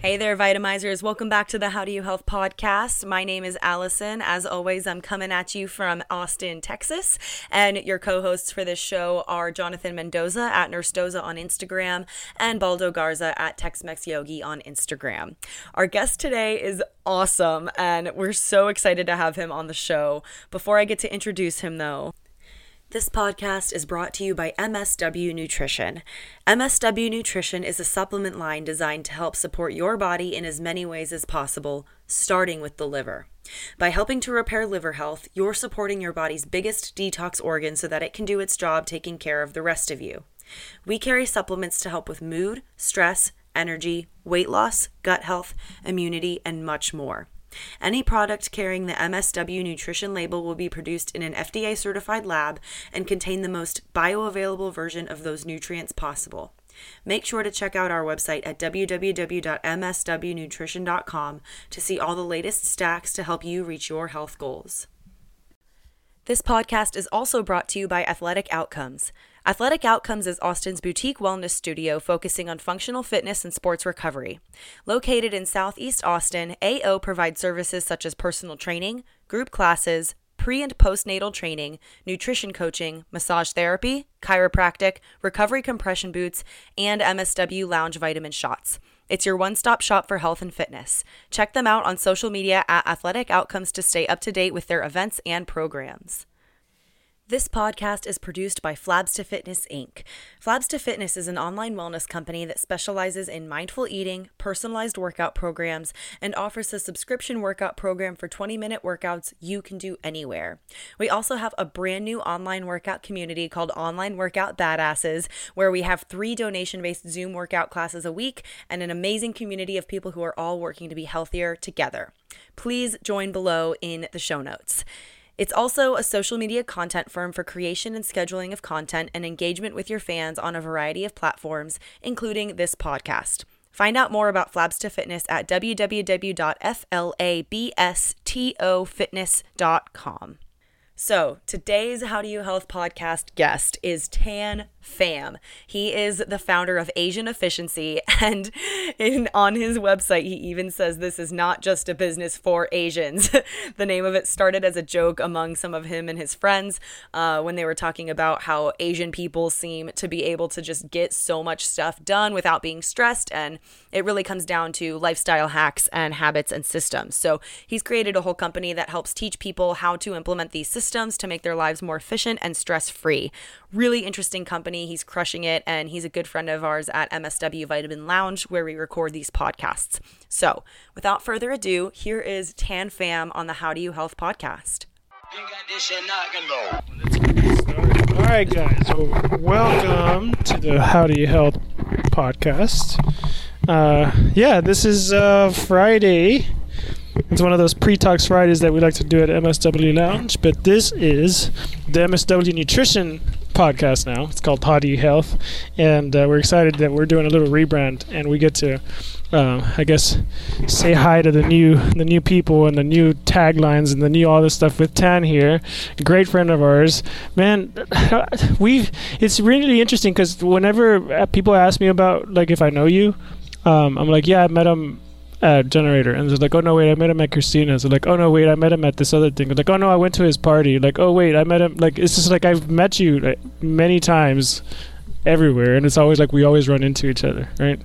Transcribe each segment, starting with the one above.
Hey there, Vitamizers. Welcome back to the How Do You Health podcast. My name is Allison. As always, I'm coming at you from Austin, Texas. And your co hosts for this show are Jonathan Mendoza at Nurse Doza on Instagram and Baldo Garza at Tex Mex Yogi on Instagram. Our guest today is awesome, and we're so excited to have him on the show. Before I get to introduce him, though, this podcast is brought to you by MSW Nutrition. MSW Nutrition is a supplement line designed to help support your body in as many ways as possible, starting with the liver. By helping to repair liver health, you're supporting your body's biggest detox organ so that it can do its job taking care of the rest of you. We carry supplements to help with mood, stress, energy, weight loss, gut health, immunity, and much more. Any product carrying the MSW nutrition label will be produced in an FDA certified lab and contain the most bioavailable version of those nutrients possible. Make sure to check out our website at www.mswnutrition.com to see all the latest stacks to help you reach your health goals. This podcast is also brought to you by Athletic Outcomes. Athletic Outcomes is Austin's boutique wellness studio focusing on functional fitness and sports recovery. Located in Southeast Austin, AO provides services such as personal training, group classes, pre and postnatal training, nutrition coaching, massage therapy, chiropractic, recovery compression boots, and MSW lounge vitamin shots. It's your one stop shop for health and fitness. Check them out on social media at Athletic Outcomes to stay up to date with their events and programs. This podcast is produced by Flabs to Fitness Inc. Flabs to Fitness is an online wellness company that specializes in mindful eating, personalized workout programs, and offers a subscription workout program for 20 minute workouts you can do anywhere. We also have a brand new online workout community called Online Workout Badasses, where we have three donation based Zoom workout classes a week and an amazing community of people who are all working to be healthier together. Please join below in the show notes. It's also a social media content firm for creation and scheduling of content and engagement with your fans on a variety of platforms, including this podcast. Find out more about Flabs to Fitness at www.flabstofitness.com. So, today's How Do You Health podcast guest is Tan Pham. He is the founder of Asian Efficiency, and in, on his website, he even says this is not just a business for Asians. the name of it started as a joke among some of him and his friends uh, when they were talking about how Asian people seem to be able to just get so much stuff done without being stressed, and it really comes down to lifestyle hacks and habits and systems. So, he's created a whole company that helps teach people how to implement these systems to make their lives more efficient and stress free. Really interesting company. He's crushing it, and he's a good friend of ours at MSW Vitamin Lounge, where we record these podcasts. So, without further ado, here is Tan Pham on the How Do You Health podcast. All right, guys. Welcome to the How Do You Health podcast. Uh, yeah, this is uh, Friday. It's one of those pre-talks Fridays that we like to do at MSW Lounge, but this is the MSW Nutrition podcast now. It's called Potty Health, and uh, we're excited that we're doing a little rebrand, and we get to, uh, I guess, say hi to the new the new people and the new taglines and the new all this stuff with Tan here, a great friend of ours. Man, we've it's really interesting because whenever uh, people ask me about like if I know you, um, I'm like, yeah, I met him at Generator, and they're like, oh no, wait, I met him at Christina's. They're like, oh no, wait, I met him at this other thing. They're like, oh no, I went to his party. Like, oh wait, I met him. Like, it's just like I've met you like, many times everywhere, and it's always like we always run into each other, right?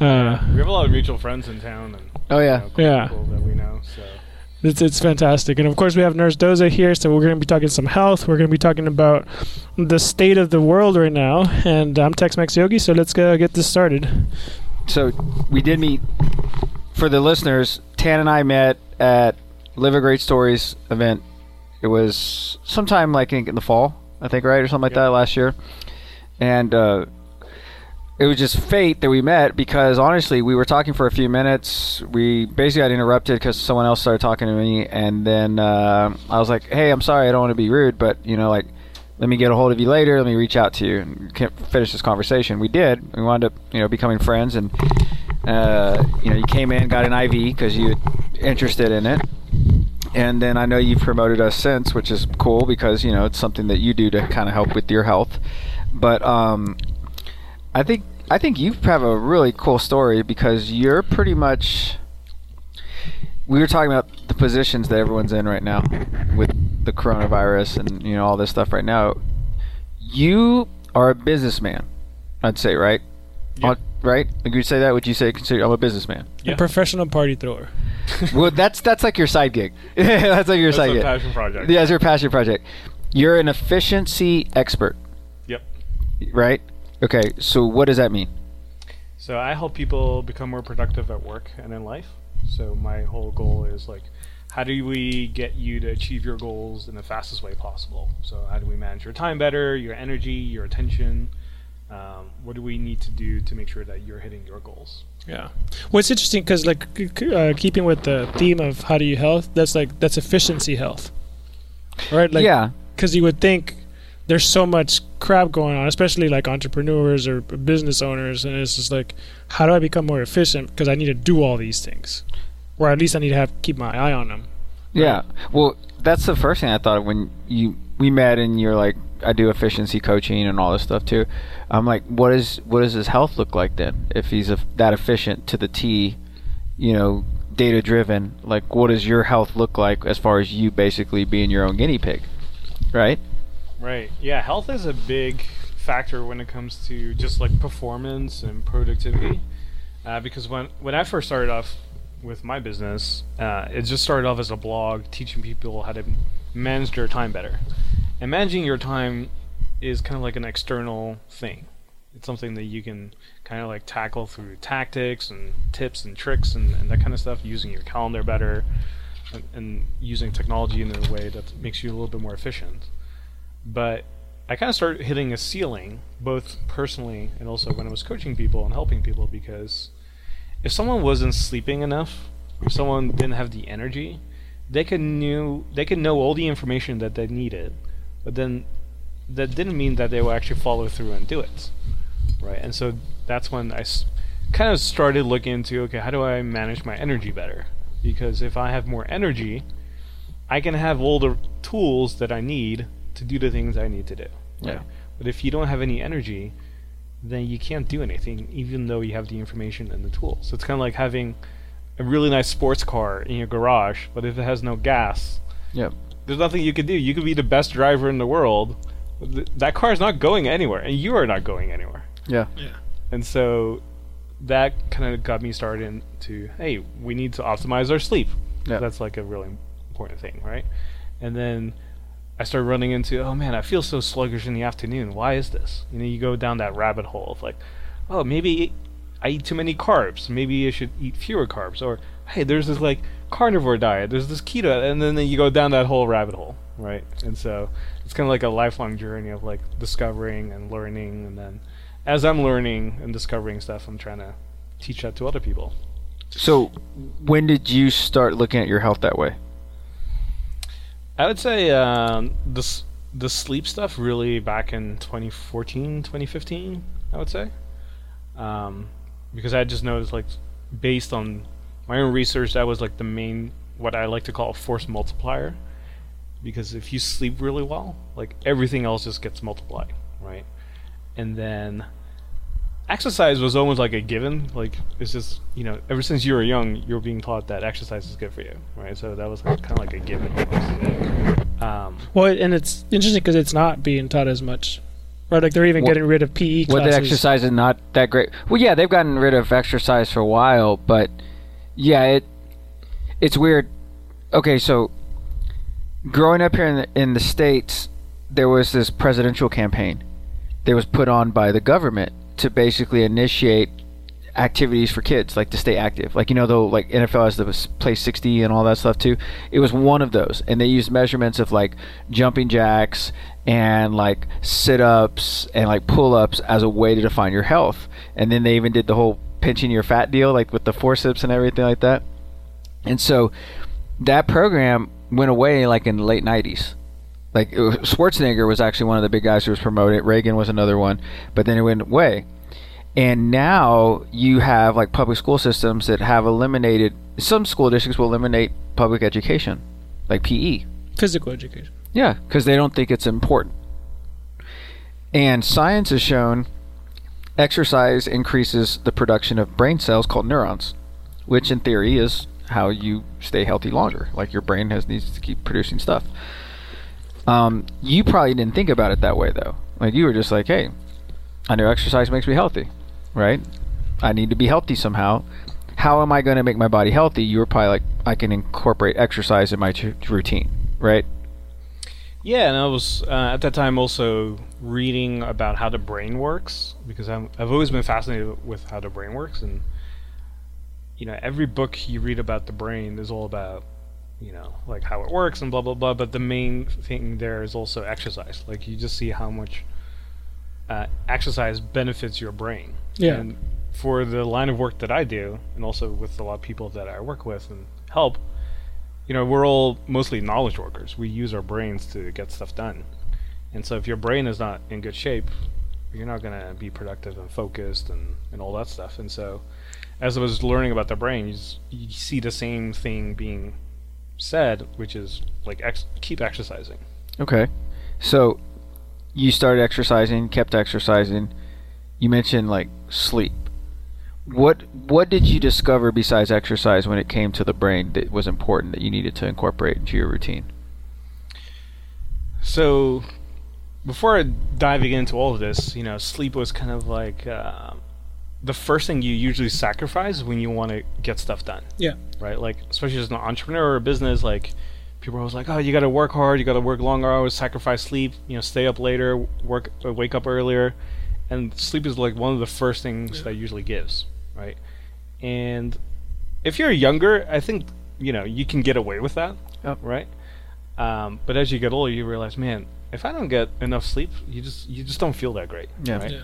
Uh, We have a lot of mutual friends in town, and Oh, yeah. you know, cool Yeah. that we know. So It's, it's fantastic. And of course, we have Nurse Doza here, so we're going to be talking some health. We're going to be talking about the state of the world right now. And I'm Tex Mex Yogi, so let's go get this started. So we did meet. For the listeners, Tan and I met at Live a Great Story's event. It was sometime like in the fall, I think, right, or something like that last year. And uh, it was just fate that we met because honestly, we were talking for a few minutes. We basically got interrupted because someone else started talking to me, and then uh, I was like, "Hey, I'm sorry, I don't want to be rude, but you know, like." Let me get a hold of you later. Let me reach out to you and finish this conversation. We did. We wound up, you know, becoming friends, and uh, you know, you came in, got an IV because you interested in it, and then I know you've promoted us since, which is cool because you know it's something that you do to kind of help with your health. But um, I think I think you have a really cool story because you're pretty much. We were talking about the positions that everyone's in right now with the coronavirus and you know all this stuff right now. You are a businessman, I'd say, right? Yeah. On- right? Would you say that? Would you say consider I'm a businessman? A professional party thrower. well, that's that's like your side gig. that's like your That's side a gig. passion project. Yeah, it's your passion project. You're an efficiency expert, Yep. right? Okay, so what does that mean? So I help people become more productive at work and in life. So my whole goal is like, how do we get you to achieve your goals in the fastest way possible? So how do we manage your time better, your energy, your attention? Um, what do we need to do to make sure that you're hitting your goals? Yeah. Well, it's interesting because, like, c- c- uh, keeping with the theme of how do you health, that's like that's efficiency health, right? Like, yeah, because you would think there's so much crap going on, especially like entrepreneurs or business owners, and it's just like, how do I become more efficient? Because I need to do all these things, or at least I need to have keep my eye on them. yeah. Well, that's the first thing I thought of when you we met and you're like, I do efficiency coaching and all this stuff too. I'm like, what is what does his health look like then? If he's a, that efficient to the T, you know, data driven. Like, what does your health look like as far as you basically being your own guinea pig, right? Right. Yeah, health is a big factor when it comes to just like performance and productivity. Uh, because when when I first started off with my business, uh, it just started off as a blog teaching people how to manage their time better. And managing your time is kind of like an external thing. It's something that you can kind of like tackle through tactics and tips and tricks and, and that kind of stuff, using your calendar better and, and using technology in a way that makes you a little bit more efficient but I kind of started hitting a ceiling, both personally and also when I was coaching people and helping people, because if someone wasn't sleeping enough, if someone didn't have the energy, they could knew they could know all the information that they needed, but then that didn't mean that they would actually follow through and do it, right? And so that's when I s- kind of started looking into okay, how do I manage my energy better? Because if I have more energy, I can have all the tools that I need to do the things I need to do. Yeah. But if you don't have any energy, then you can't do anything, even though you have the information and the tools. So it's kind of like having a really nice sports car in your garage, but if it has no gas, Yep. there's nothing you can do. You could be the best driver in the world. but th- That car is not going anywhere, and you are not going anywhere. Yeah. And so that kind of got me started into hey, we need to optimize our sleep. Yeah. That's like a really important thing, right? And then I started running into oh man, I feel so sluggish in the afternoon. Why is this? You know, you go down that rabbit hole of like, oh, maybe I eat too many carbs. Maybe I should eat fewer carbs. Or hey, there's this like carnivore diet. There's this keto, and then you go down that whole rabbit hole, right? And so it's kind of like a lifelong journey of like discovering and learning, and then as I'm learning and discovering stuff, I'm trying to teach that to other people. So, when did you start looking at your health that way? I would say um, the the sleep stuff really back in 2014, 2015. I would say, um, because I just noticed like based on my own research, that was like the main what I like to call a force multiplier. Because if you sleep really well, like everything else just gets multiplied, right? And then exercise was almost like a given. Like it's just you know, ever since you were young, you're being taught that exercise is good for you, right? So that was like, kind of like a given. Um, Well, and it's interesting because it's not being taught as much, right? Like they're even What- getting rid of PE Well, the exercise is not that great. Well, yeah, they've gotten rid of exercise for a while, but yeah, it it's weird. Okay, so growing up here in the, in the states, there was this presidential campaign that was put on by the government to basically initiate activities for kids, like to stay active. Like you know, though, like NFL has the play 60 and all that stuff too. It was one of those, and they used measurements of like jumping jacks and like sit-ups and like pull-ups as a way to define your health. And then they even did the whole pinching your fat deal, like with the forceps and everything like that. And so that program went away like in the late 90s. Like was, Schwarzenegger was actually one of the big guys who was promoting it. Reagan was another one, but then it went away. And now you have like public school systems that have eliminated some school districts will eliminate public education. like PE. Physical education. Yeah, because they don't think it's important. And science has shown exercise increases the production of brain cells called neurons, which in theory is how you stay healthy longer. Like your brain has needs to keep producing stuff. Um, you probably didn't think about it that way though. Like you were just like, hey, I know exercise makes me healthy, right? I need to be healthy somehow. How am I going to make my body healthy? You were probably like, I can incorporate exercise in my t- routine, right? Yeah, and I was uh, at that time also reading about how the brain works because I'm, I've always been fascinated with how the brain works, and you know, every book you read about the brain is all about you know like how it works and blah blah blah. But the main thing there is also exercise. Like you just see how much uh, exercise benefits your brain. Yeah. And for the line of work that I do, and also with a lot of people that I work with and help, you know, we're all mostly knowledge workers. We use our brains to get stuff done. And so if your brain is not in good shape, you're not going to be productive and focused and, and all that stuff. And so as I was learning about the brain, you, s- you see the same thing being said, which is like ex- keep exercising. Okay. So you started exercising, kept exercising. You mentioned like sleep. What what did you discover besides exercise when it came to the brain that was important that you needed to incorporate into your routine? So, before diving into all of this, you know, sleep was kind of like uh, the first thing you usually sacrifice when you want to get stuff done, Yeah. right? Like, especially as an entrepreneur or a business, like people are always like, "Oh, you got to work hard, you got to work long hours, sacrifice sleep, you know, stay up later, work, uh, wake up earlier," and sleep is like one of the first things that usually gives, right? And if you're younger, I think you know you can get away with that, Yep. right? Um, but as you get older, you realize, man, if I don't get enough sleep, you just you just don't feel that great. Yeah. Right? Yeah.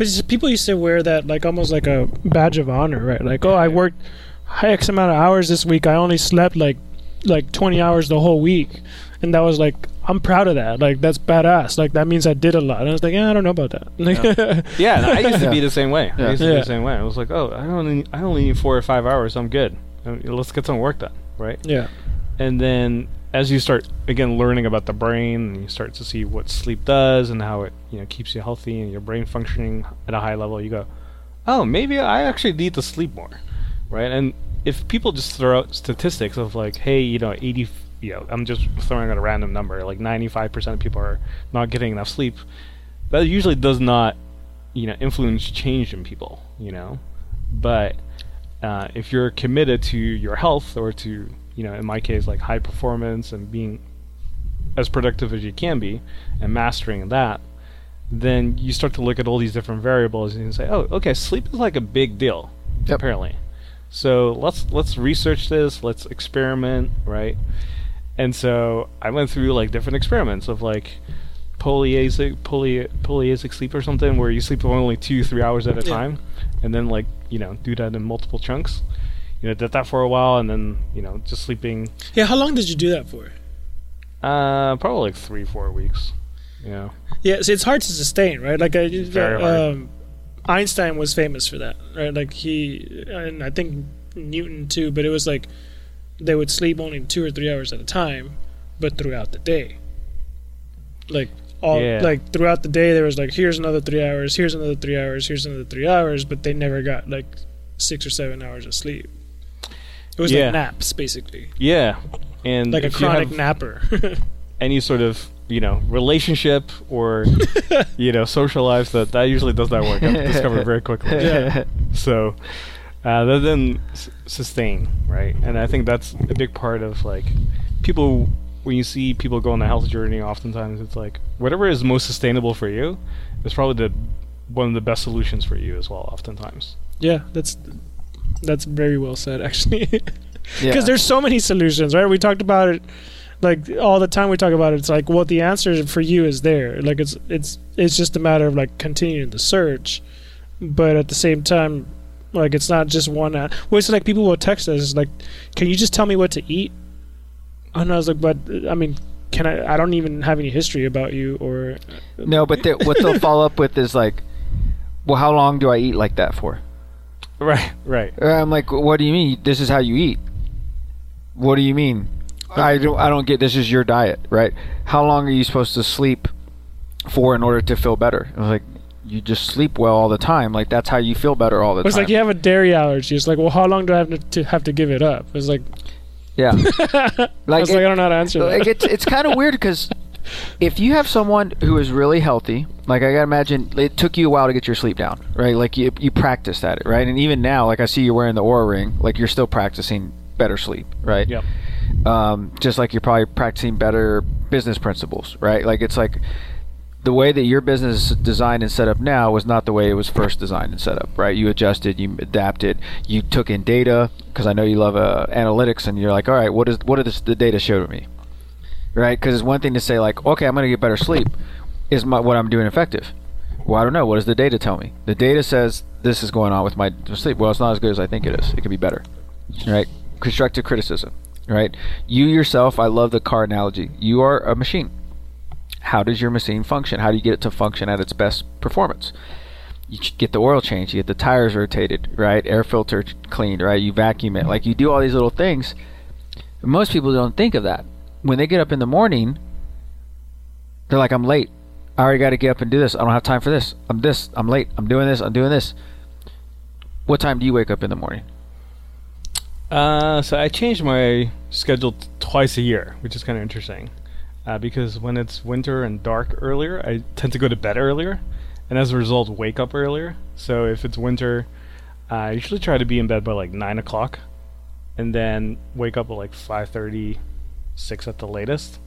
But people used to wear that like almost like a badge of honor, right? Like, oh, I worked high X amount of hours this week. I only slept like like 20 hours the whole week, and that was like I'm proud of that. Like that's badass. Like that means I did a lot. And I was like, yeah, I don't know about that. Like, Yeah, and I used to be the same way. Yeah. I used to be the same way. I was like, oh, I only I only need four or five hours. I'm good. Uh, Let's get some work done, right? yeah, And then as you start again learning about the brain, and you start to see what sleep does and how it you know keeps you healthy and your brain functioning at a high level, you go, oh, maybe I actually need to sleep more, right? And if people just throw out statistics of like, hey, you know, eighty, you know, I'm just throwing out a random number, like ninety-five percent of people are not getting enough sleep, that usually does not, you know, influence change in people, you know, but uh, if you're committed to your health or to you know in my case like high performance and being as productive as you can be and mastering that then you start to look at all these different variables and you say oh okay sleep is like a big deal Yep. apparently so let's let's research this let's experiment right and so i went through like different experiments of like polyphasic poly, polyphasic sleep or something where you sleep for only two three hours at a Yeah. time and then like you know do that in multiple chunks you know did that for a while and then you know just sleeping yeah. How long did you do that for? uh probably like three four weeks you know Yeah, so it's hard to sustain, right? Like I, Very um, Einstein was famous for that, right? Like he and I think Newton too, but it was like they would sleep only two or three hours at a time, but throughout the day. Like all Yeah. like throughout the day there was like here's another three hours, here's another three hours, here's another three hours, but they never got like six or seven hours of sleep. It was Yeah. like naps basically. yeah and Like a chronic have napper. any sort of you know relationship or you know social lives that that usually does not work i've discovered very quickly Yeah. so uh, that then s- sustain right and i think that's a big part of like people when you see people go on the health journey oftentimes it's like whatever is most sustainable for you is probably the one of the best solutions for you as well oftentimes yeah, that's that's very well said actually. Yeah. because there's so many solutions right we talked about it like all the time we talk about it it's like well the answer for you is there like it's it's it's just a matter of like continuing the search but at the same time like it's not just one a- well it's like people will text us like can you just tell me what to eat and i was like but i mean can i i don't even have any history about you or no, but they, what they'll follow up with is like, well, how long do I eat like that for? Right right Or I'm like, what do you mean? This is how you eat. What do you mean? Uh, I don't I don't get this is your diet, right? How long are you supposed to sleep for in order to feel better? I was like, you just sleep well all the time. Like that's how you feel better all the It's time. It's like you have a dairy allergy. It's like, well, how long do I have to, to have to give it up? It's like, yeah. I like, was it- like, I don't know how to answer like that. it's it's kind of weird because if you have someone who is really healthy, like I gotta imagine, it took you a while to get your sleep down, right? Like you you practiced at it, right? And even now, like I see you wearing the Oura Ring, like you're still practicing better sleep, right? Yep. um, just like you're probably practicing better business principles, right? Like it's like the way that your business is designed and set up now was not the way it was first designed and set up, right? You adjusted, you adapted, you took in data because I know you love uh, analytics, and you're like, all right, what is what does the data show to me, right? Because it's one thing to say like, okay, I'm going to get better sleep. Is my what I'm doing effective? Well, I don't know. What does the data tell me? The data says this is going on with my sleep. Well, it's not as good as I think it is. It could be better, right? Constructive criticism, right? You yourself, I love the car analogy. You are a machine. How does your machine function? How do you get it to function at its best performance? You get the oil changed, you get the tires rotated, right? Air filter cleaned, right? You vacuum it. Like you do all these little things. Most people don't think of that. When they get up in the morning, they're like, I'm late. I already got to get up and do this. I don't have time for this. I'm this. I'm late. I'm doing this. I'm doing this. What time do you wake up in the morning? Uh, so I changed my schedule t- twice a year, which is kind of interesting. Uh, because when it's winter and dark earlier, I tend to go to bed earlier, and as a result, wake up earlier. So if it's winter, I usually try to be in bed by like nine o'clock, and then wake up at like five thirty, six at the latest.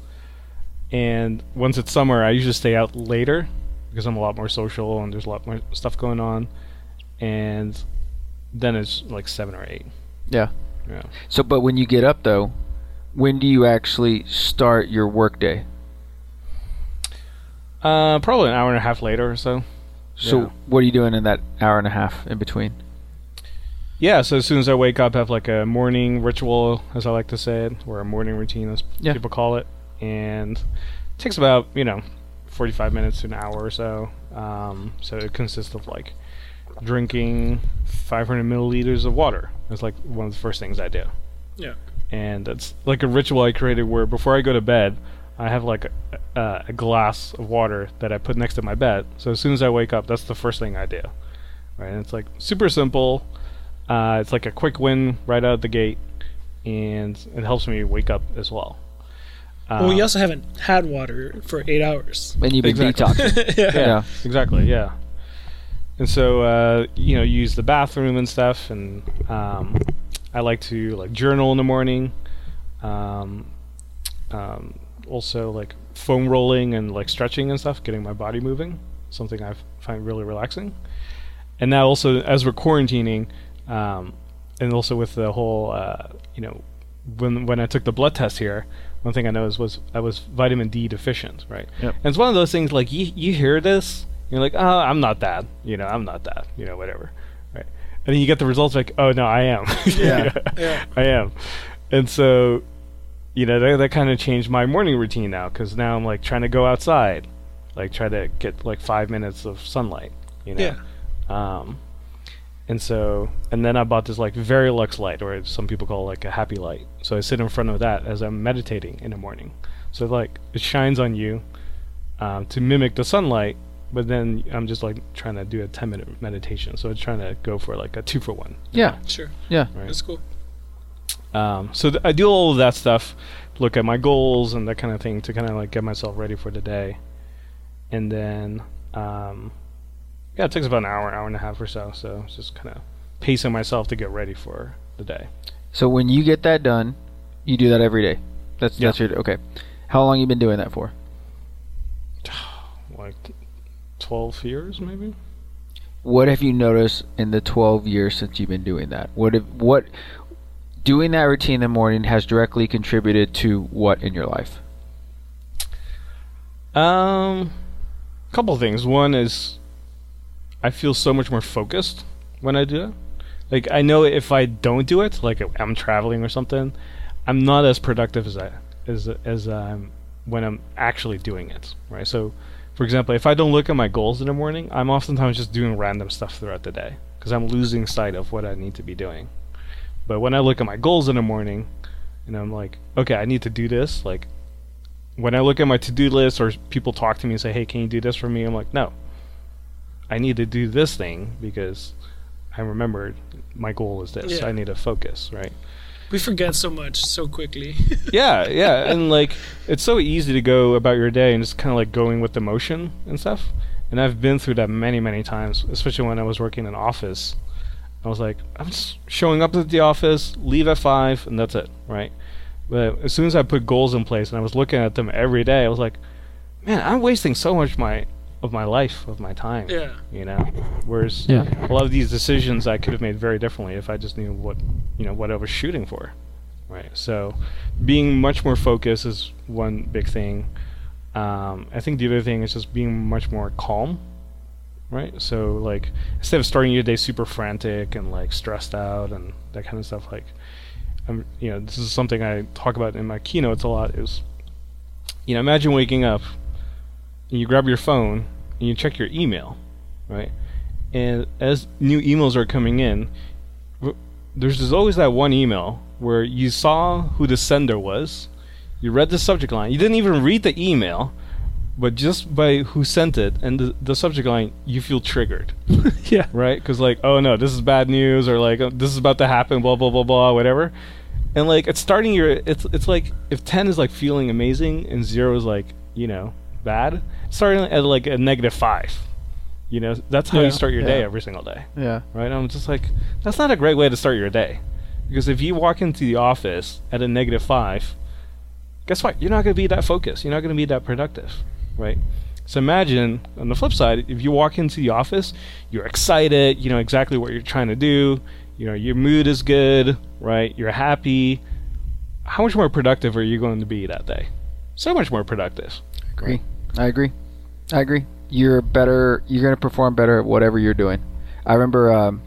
And once it's summer, I usually stay out later because I'm a lot more social and there's a lot more stuff going on. And then it's like seven or eight. Yeah. Yeah. So, but when you get up though, when do you actually start your workday? Uh, probably an hour and a half later or so. So, Yeah. what are you doing in that hour and a half in between? Yeah, so as soon as I wake up, I have like a morning ritual, as I like to say it, or a morning routine, as Yeah. people call it, and it takes about you know, forty-five minutes to an hour or so. Um, so it consists of like drinking 500 milliliters of water. It's like one of the first things I do. Yeah. And it's like a ritual I created where before I go to bed, I have like a, a, a glass of water that I put next to my bed. So as soon as I wake up, that's the first thing I do. Right? And it's like super simple. Uh, it's like a quick win right out of the gate, and it helps me wake up as well. well, Um, you also haven't had water for eight hours. And you've been Exactly. detoxing. yeah. yeah. exactly yeah and so uh, you know use the bathroom and stuff and um, i like to like journal in the morning um, um, also like foam rolling and like stretching and stuff getting my body moving something I find really relaxing and now also as we're quarantining um, and also with the whole uh, you know when when i took the blood test here one thing i noticed was i was vitamin d deficient right Yep. and it's one of those things like you you hear this, you're like, oh, I'm not that, you know, I'm not that, you know, whatever, right? And then you get the results like, oh no, I am, Yeah. Yeah. I am, and so, you know, that that kind of changed my morning routine now because now I'm like trying to go outside, like try to get like five minutes of sunlight, you know, Yeah. um, and so, and then I bought this like Verilux light, or some people call it like a happy light. So I sit in front of that as I'm meditating in the morning. So like it shines on you um, to mimic the sunlight, but then I'm just like trying to do a 10 minute meditation. So it's trying to go for like a two for one. Yeah. Sure. Yeah. Right. That's cool. Um, so th- I do all of that stuff, look at my goals and that kind of thing to kind of like get myself ready for the day, and then um, yeah, it takes about an hour, hour and a half or so. So it's just kind of pacing myself to get ready for the day. So when you get that done, you do that every day. That's Yeah. that's your okay. How long you been doing that for? Like twelve years, maybe. What have you noticed in the 12 years since you've been doing that? What have, what doing that routine in the morning has directly contributed to what in your life? Um, couple things. One is I feel so much more focused when I do it. Like I know if I don't do it, like I'm traveling or something, I'm not as productive as I as as um when I'm actually doing it. Right. So, for example, if I don't look at my goals in the morning, I'm oftentimes just doing random stuff throughout the day because I'm losing sight of what I need to be doing. But when I look at my goals in the morning, and I'm like, okay, I need to do this. Like, when I look at my to-do list or people talk to me and say, hey, can you do this for me? I'm like, no, I need to do this thing because I remembered my goal is this. Yeah. I need to focus, right? We forget so much so quickly. yeah, yeah, and like it's so easy to go about your day and just kind of like going with the motion and stuff. And I've been through that many, many times, especially when I was working in office. I was like, I'm just showing up at the office, leave at five, and that's it, right? But as soon as I put goals in place and I was looking at them every day, I was like, man, I'm wasting so much my of my life, of my time. yeah. You know, whereas Yeah. a lot of these decisions I could have made very differently if I just knew what you know what I was shooting for. Right. So, being much more focused is one big thing. Um, I think the other thing is just being much more calm. Right. So like instead of starting your day super frantic and like stressed out and that kind of stuff, like I'm you know this is something I talk about in my keynotes a lot. Is you know imagine waking up and you grab your phone and you check your email, right? And as new emails are coming in, there's always that one email where you saw who the sender was, you read the subject line, you didn't even read the email, but just by who sent it and the, the subject line, you feel triggered, Yeah. right? Because like, oh no, this is bad news, or like, oh, this is about to happen, blah blah blah blah, whatever. And like, it's starting your, it's it's like if ten is like feeling amazing and zero is like, you know, bad, starting at like a negative five. You know, that's how Yeah. you start your day every single day Yeah. right? I'm just like, that's not a great way to start your day. Because if you walk into the office at a negative five, guess what? You're not going to be that focused. You're not going to be that productive, right? So imagine on the flip side, if you walk into the office, you're excited, you know exactly what you're trying to do, you know, your mood is good, right? You're happy. How much more productive are you going to be that day? So much more productive. agree. I agree. I agree. You're better. You're gonna perform better at whatever you're doing. I remember. Um,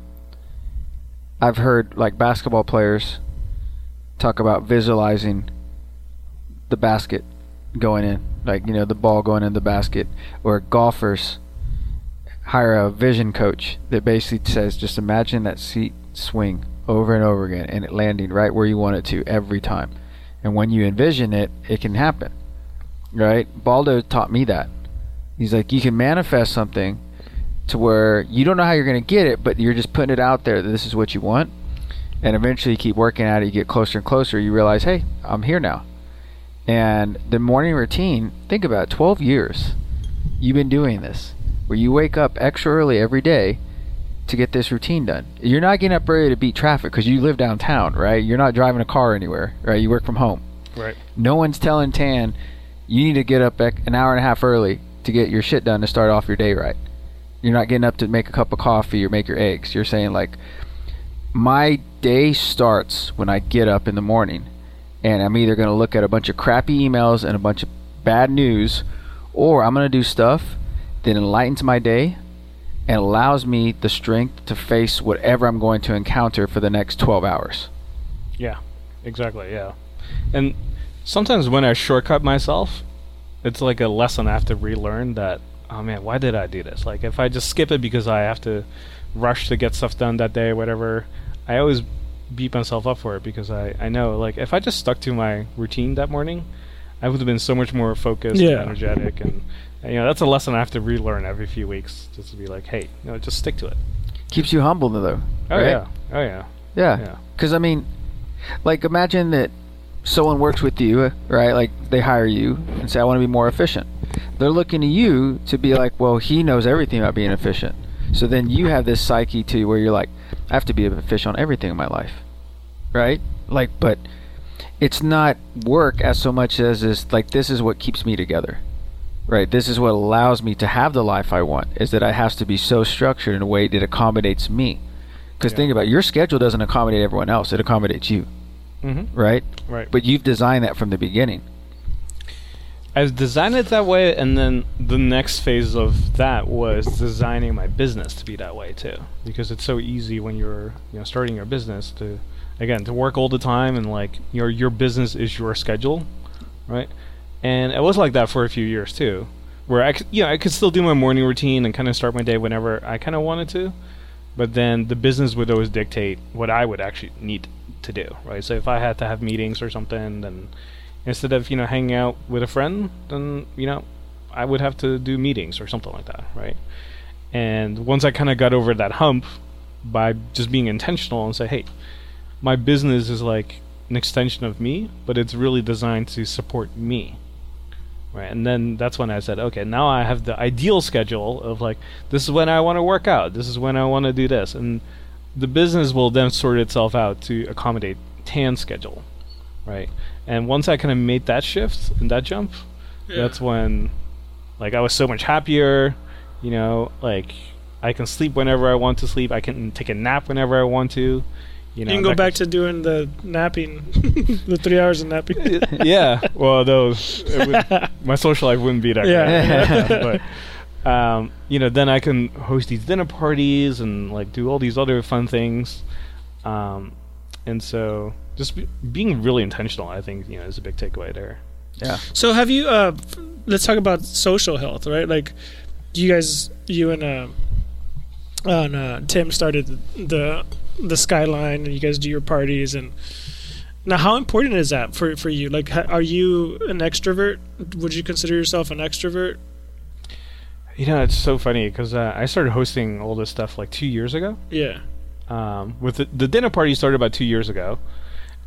I've heard like basketball players talk about visualizing the basket going in, like you know the ball going in the basket, or golfers hire a vision coach that basically says just imagine that seat swing over and over again and it landing right where you want it to every time. And when you envision it, it can happen right? Baldo taught me that. He's like, you can manifest something to where you don't know how you're going to get it, but you're just putting it out there that this is what you want. And eventually you keep working at it, you get closer and closer, you realize, hey, I'm here now. And the morning routine, think about it, 12 years you've been doing this, where you wake up extra early every day to get this routine done. You're not getting up early to beat traffic because you live downtown, right? You're not driving a car anywhere, right? You work from home. Right. No one's telling Tan you need to get up an hour and a half early to get your shit done to start off your day right. You're not getting up to make a cup of coffee or make your eggs. You're saying like my day starts when I get up in the morning and I'm either going to look at a bunch of crappy emails and a bunch of bad news or I'm going to do stuff that enlightens my day and allows me the strength to face whatever I'm going to encounter for the next 12 hours. Yeah, exactly. Yeah, and sometimes when I shortcut myself, it's like a lesson I have to relearn that. Oh man, why did I do this? Like if I just skip it because I have to rush to get stuff done that day, or whatever, I always beat myself up for it because I I know like if I just stuck to my routine that morning, I would have been so much more focused Yeah. and energetic and. and, You know that's a lesson I have to relearn every few weeks, just to be like, hey, you know, just stick to it. Keeps you humble though. Oh right? yeah, oh yeah, Yeah. yeah. Because I mean, like imagine that someone works with you, right? Like they hire you and say, "I want to be more efficient." They're looking to you to be like, "Well, he knows everything about being efficient." So then you have this psyche too, where you're like, "I have to be efficient on everything in my life," right? Like, but it's not work as so much as is like this is what keeps me together. Right, this is what allows me to have the life I want. Is that I have to be so structured in a way that accommodates me. Because Yeah. think about it, your schedule doesn't accommodate everyone else; it accommodates you, Mm-hmm. right? Right. But you've designed that from the beginning. I've designed it that way, and then the next phase of that was designing my business to be that way too, because it's so easy when you're you know starting your business to again to work all the time and like your your business is your schedule, right? And it was like that for a few years too, where I you know I could still do my morning routine and kind of start my day whenever I kind of wanted to, but then the business would always dictate what I would actually need to do, right? So if I had to have meetings or something, then instead of you know hanging out with a friend, then you know I would have to do meetings or something like that, right? And once I kind of got over that hump by just being intentional and say, hey, my business is like an extension of me, but it's really designed to support me. Right. And then that's when I said, okay, now I have the ideal schedule of like, this is when I want to work out, this is when I want to do this. And the business will then sort itself out to accommodate Tan's schedule. Right. And once I kind of made that shift and that jump, that's when like I was so much happier, you know, like I can sleep whenever I want to sleep, I can take a nap whenever I want to. You, know, You can go back to doing the napping, the three hours of napping. yeah. Well, those would, my social life wouldn't be that Yeah. great. but um, you know, then I can host these dinner parties and like do all these other fun things. Um, and so just be, being really intentional, I think, you know, is a big takeaway there. Yeah. So have you? Uh, let's talk about social health, right? Like, you guys, you and uh, and uh, Tim started the the Skyline, and you guys do your parties. And now, how important is that for for you? Like, ha- are you an extrovert? Would you consider yourself an extrovert? You know, it's so funny because uh, I started hosting all this stuff like two years ago. Yeah. Um, with the, the dinner party started about two years ago,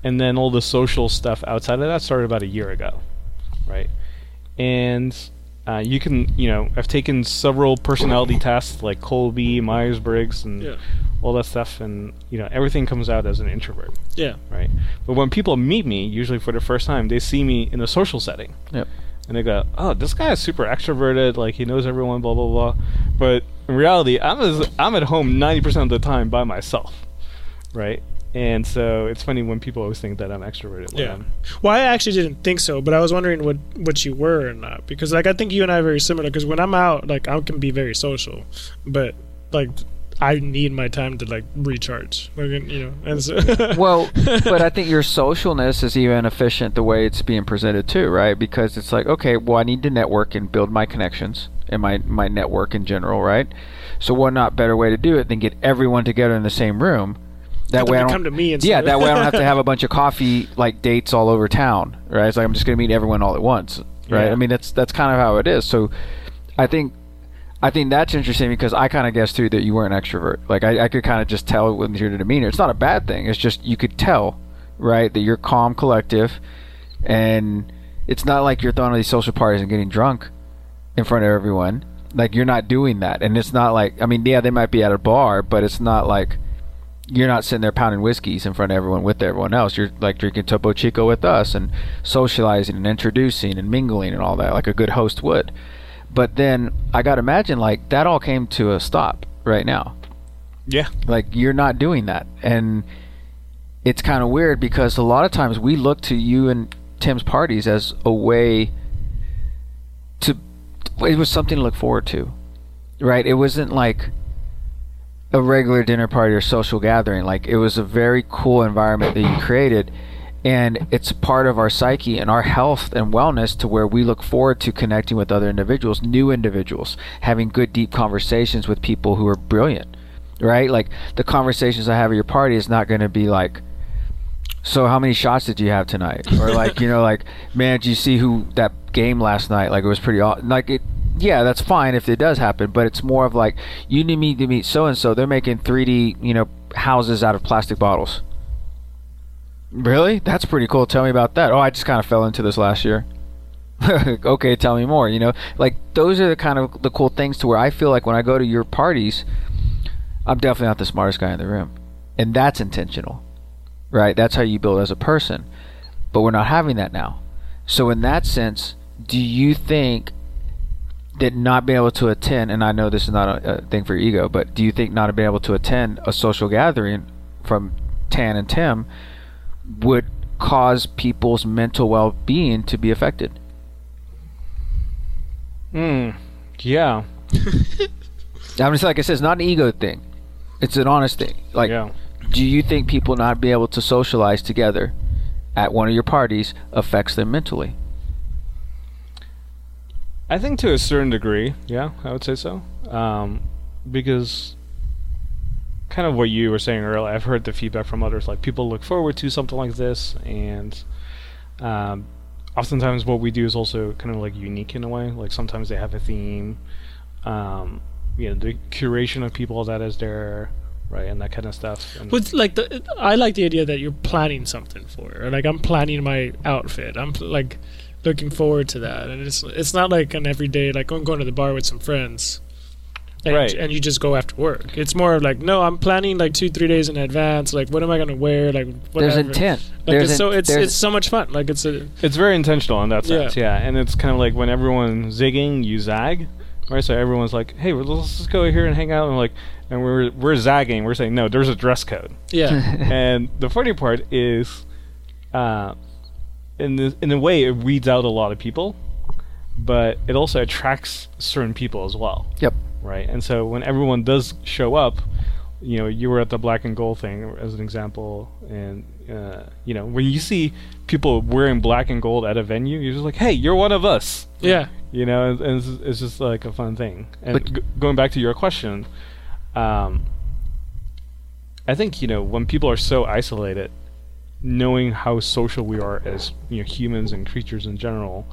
and then all the social stuff outside of that started about a year ago, right? And uh, you can, you know, I've taken several personality tests like Kolbe, Myers Briggs, and Yeah. all that stuff, and you know, everything comes out as an introvert, Yeah. right? But when people meet me, usually for the first time, they see me in a social setting, Yep. And they go, "Oh, this guy is super extroverted. Like he knows everyone, blah blah blah." But in reality, I'm as, I'm at home ninety percent of the time by myself, right? And so it's funny when people always think that I'm extroverted. Yeah. I'm- Well, I actually didn't think so, but I was wondering what what you were or not because like I think you and I are very similar. Because when I'm out, like I can be very social, but like I need my time to like recharge. Like you know, and so well, but I think your socialness is even efficient the way it's being presented too, right? Because it's like, okay, well, I need to network and build my connections and my my network in general, right? So what not better way to do it than get everyone together in the same room? That way, I don't come to me and yeah, that way I don't have to have a bunch of coffee like dates all over town, right? It's like I'm just gonna meet everyone all at once, right? Yeah. I mean, that's that's kind of how it is. So, I think I think that's interesting because I kind of guessed too that you were an extrovert. Like I, I could kind of just tell with your demeanor. It's not a bad thing. It's just you could tell, right, that you're calm, collective, and it's not like you're throwing all these social parties and getting drunk in front of everyone. Like you're not doing that, and it's not like I mean, yeah, they might be at a bar, but it's not like you're not sitting there pounding whiskeys in front of everyone with everyone else. You're like drinking Topo Chico with us and socializing and introducing and mingling and all that, like a good host would. But then I got to imagine like that all came to a stop right now. Yeah. Like you're not doing that. And it's kind of weird because a lot of times we look to you and Tim's parties as a way to it was something to look forward to. Right? It wasn't like a regular dinner party or social gathering. Like it was a very cool environment that you created and it's part of our psyche and our health and wellness to where we look forward to connecting with other individuals, new individuals, having good deep conversations with people who are brilliant. Right? Like the conversations I have at your party is not going to be like so how many shots did you have tonight? Or like, you know, like, man, did you see who that game last night? Like it was pretty aw- like it yeah, that's fine if it does happen, but it's more of like you need me to meet so and so. They're making 3D, you know, houses out of plastic bottles. Really? That's pretty cool. Tell me about that. Oh, I just kind of fell into this last year. okay, tell me more. You know, like those are the kind of the cool things to where I feel like when I go to your parties, I'm definitely not the smartest guy in the room, and that's intentional, right? That's how you build as a person. But we're not having that now. So in that sense, do you think that not being able to attend, and I know this is not a, a thing for ego, but do you think not being able to attend a social gathering from Tan and Tim would cause people's mental well-being to be affected? Hmm. Yeah. I'm just like I said, it's not an ego thing; it's an honest thing. Like, yeah. do you think people not being able to socialize together at one of your parties affects them mentally? I think to a certain degree, yeah, I would say so. Um, because kind of what you were saying earlier. I've heard the feedback from others, like people look forward to something like this, and um, oftentimes what we do is also kind of like unique in a way. Like sometimes they have a theme, um, you know, the curation of people that is there, right, and that kind of stuff. And But like the, I like the idea that you're planning something for like I'm planning my outfit. I'm like looking forward to that, and it's it's not like an everyday like I'm going to the bar with some friends. And, Right. and you just go after work. It's more of like no, I'm planning like two, three days in advance. Like, what am I gonna wear? Like, whatever. There's intent. Like, There's it's so it's it's so much fun. Like, it's a It's very intentional in that Yeah. sense, yeah. And it's kind of like when everyone's zigging, you zag, right? So everyone's like, "Hey, let's just go here and hang out," and like, and we're we're zagging. We're saying, "No, there's a dress code." yeah. and the funny part is, uh, in the in a way, it weeds out a lot of people, but it also attracts certain people as well, Yep. Right? And so when everyone does show up, you know, you were at the black and gold thing as an example, and uh, you know, when you see people wearing black and gold at a venue, you're just like, hey, you're one of us. Yeah. You know, and, and it's, it's just like a fun thing. And But- g- going back to your question, um, I think you know when people are so isolated, knowing how social we are as you know humans and creatures in general,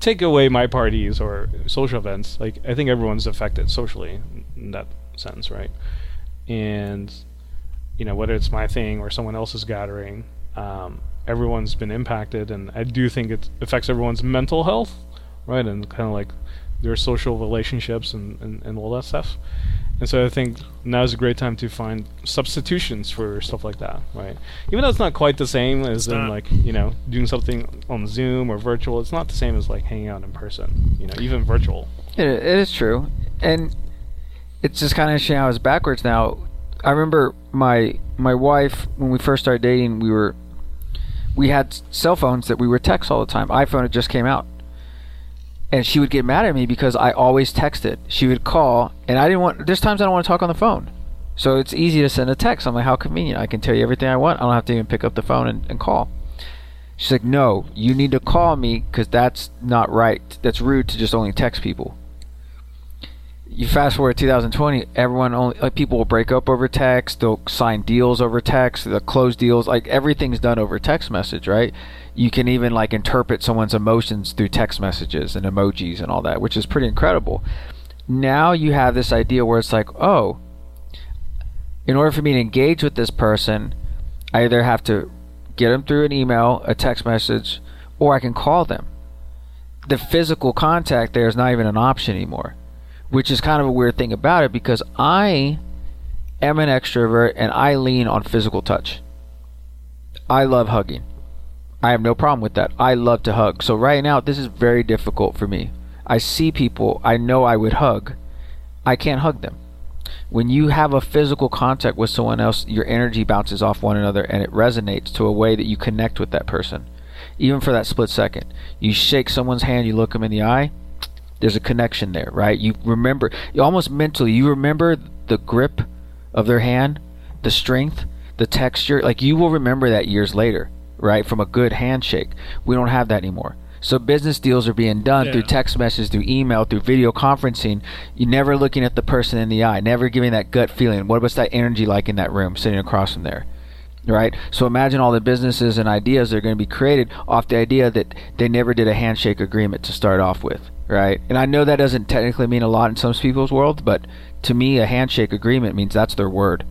take away my parties or social events. Like I think everyone's affected socially in- that sense, right? And you know whether it's my thing or someone else's gathering, um, everyone's been impacted, and I do think it affects everyone's mental health, right? And kind of like their social relationships and, and, and all that stuff. And so I think now is a great time to find substitutions for stuff like that, right? Even though it's not quite the same as in like you know doing something on Zoom or virtual. It's not the same as like hanging out in person. You know, even virtual. It, it is true, and it's just kind of interesting how it's backwards now. I remember my my wife when we first started dating. We were we had cell phones that we were text all the time. iPhone had just came out, and she would get mad at me because I always texted. She would call, and I didn't want. There's times I don't want to talk on the phone, so it's easy to send a text. I'm like, how convenient! I can tell you everything I want. I don't have to even pick up the phone and, and call. She's like, no, you need to call me because that's not right. That's rude to just only text people you fast forward to 2020, everyone only like people will break up over text. They'll sign deals over text. They'll close deals. Like everything's done over text message, right? You can even like interpret someone's emotions through text messages and emojis and all that, which is pretty incredible. Now you have this idea where it's like, oh, in order for me to engage with this person, I either have to get them through an email, a text message, or I can call them. The physical contact there is not even an option anymore which is kind of a weird thing about it because I am an extrovert and I lean on physical touch. I love hugging. I have no problem with that. I love to hug. So right now this is very difficult for me. I see people I know I would hug. I can't hug them. When you have a physical contact with someone else, your energy bounces off one another and it resonates to a way that you connect with that person. Even for that split second. You shake someone's hand, you look them in the eye, there's a connection there, right? You remember, you almost mentally, you remember the grip of their hand, the strength, the texture. Like you will remember that years later, right? From a good handshake. We don't have that anymore. So business deals are being done Yeah. through text message, through email, through video conferencing. You're never looking at the person in the eye, never giving that gut feeling. What was that energy like in that room, sitting across from there? Right? So imagine all the businesses and ideas that are going to be created off the idea that they never did a handshake agreement to start off with. Right? And I know that doesn't technically mean a lot in some people's world, but to me, a handshake agreement means that's their word.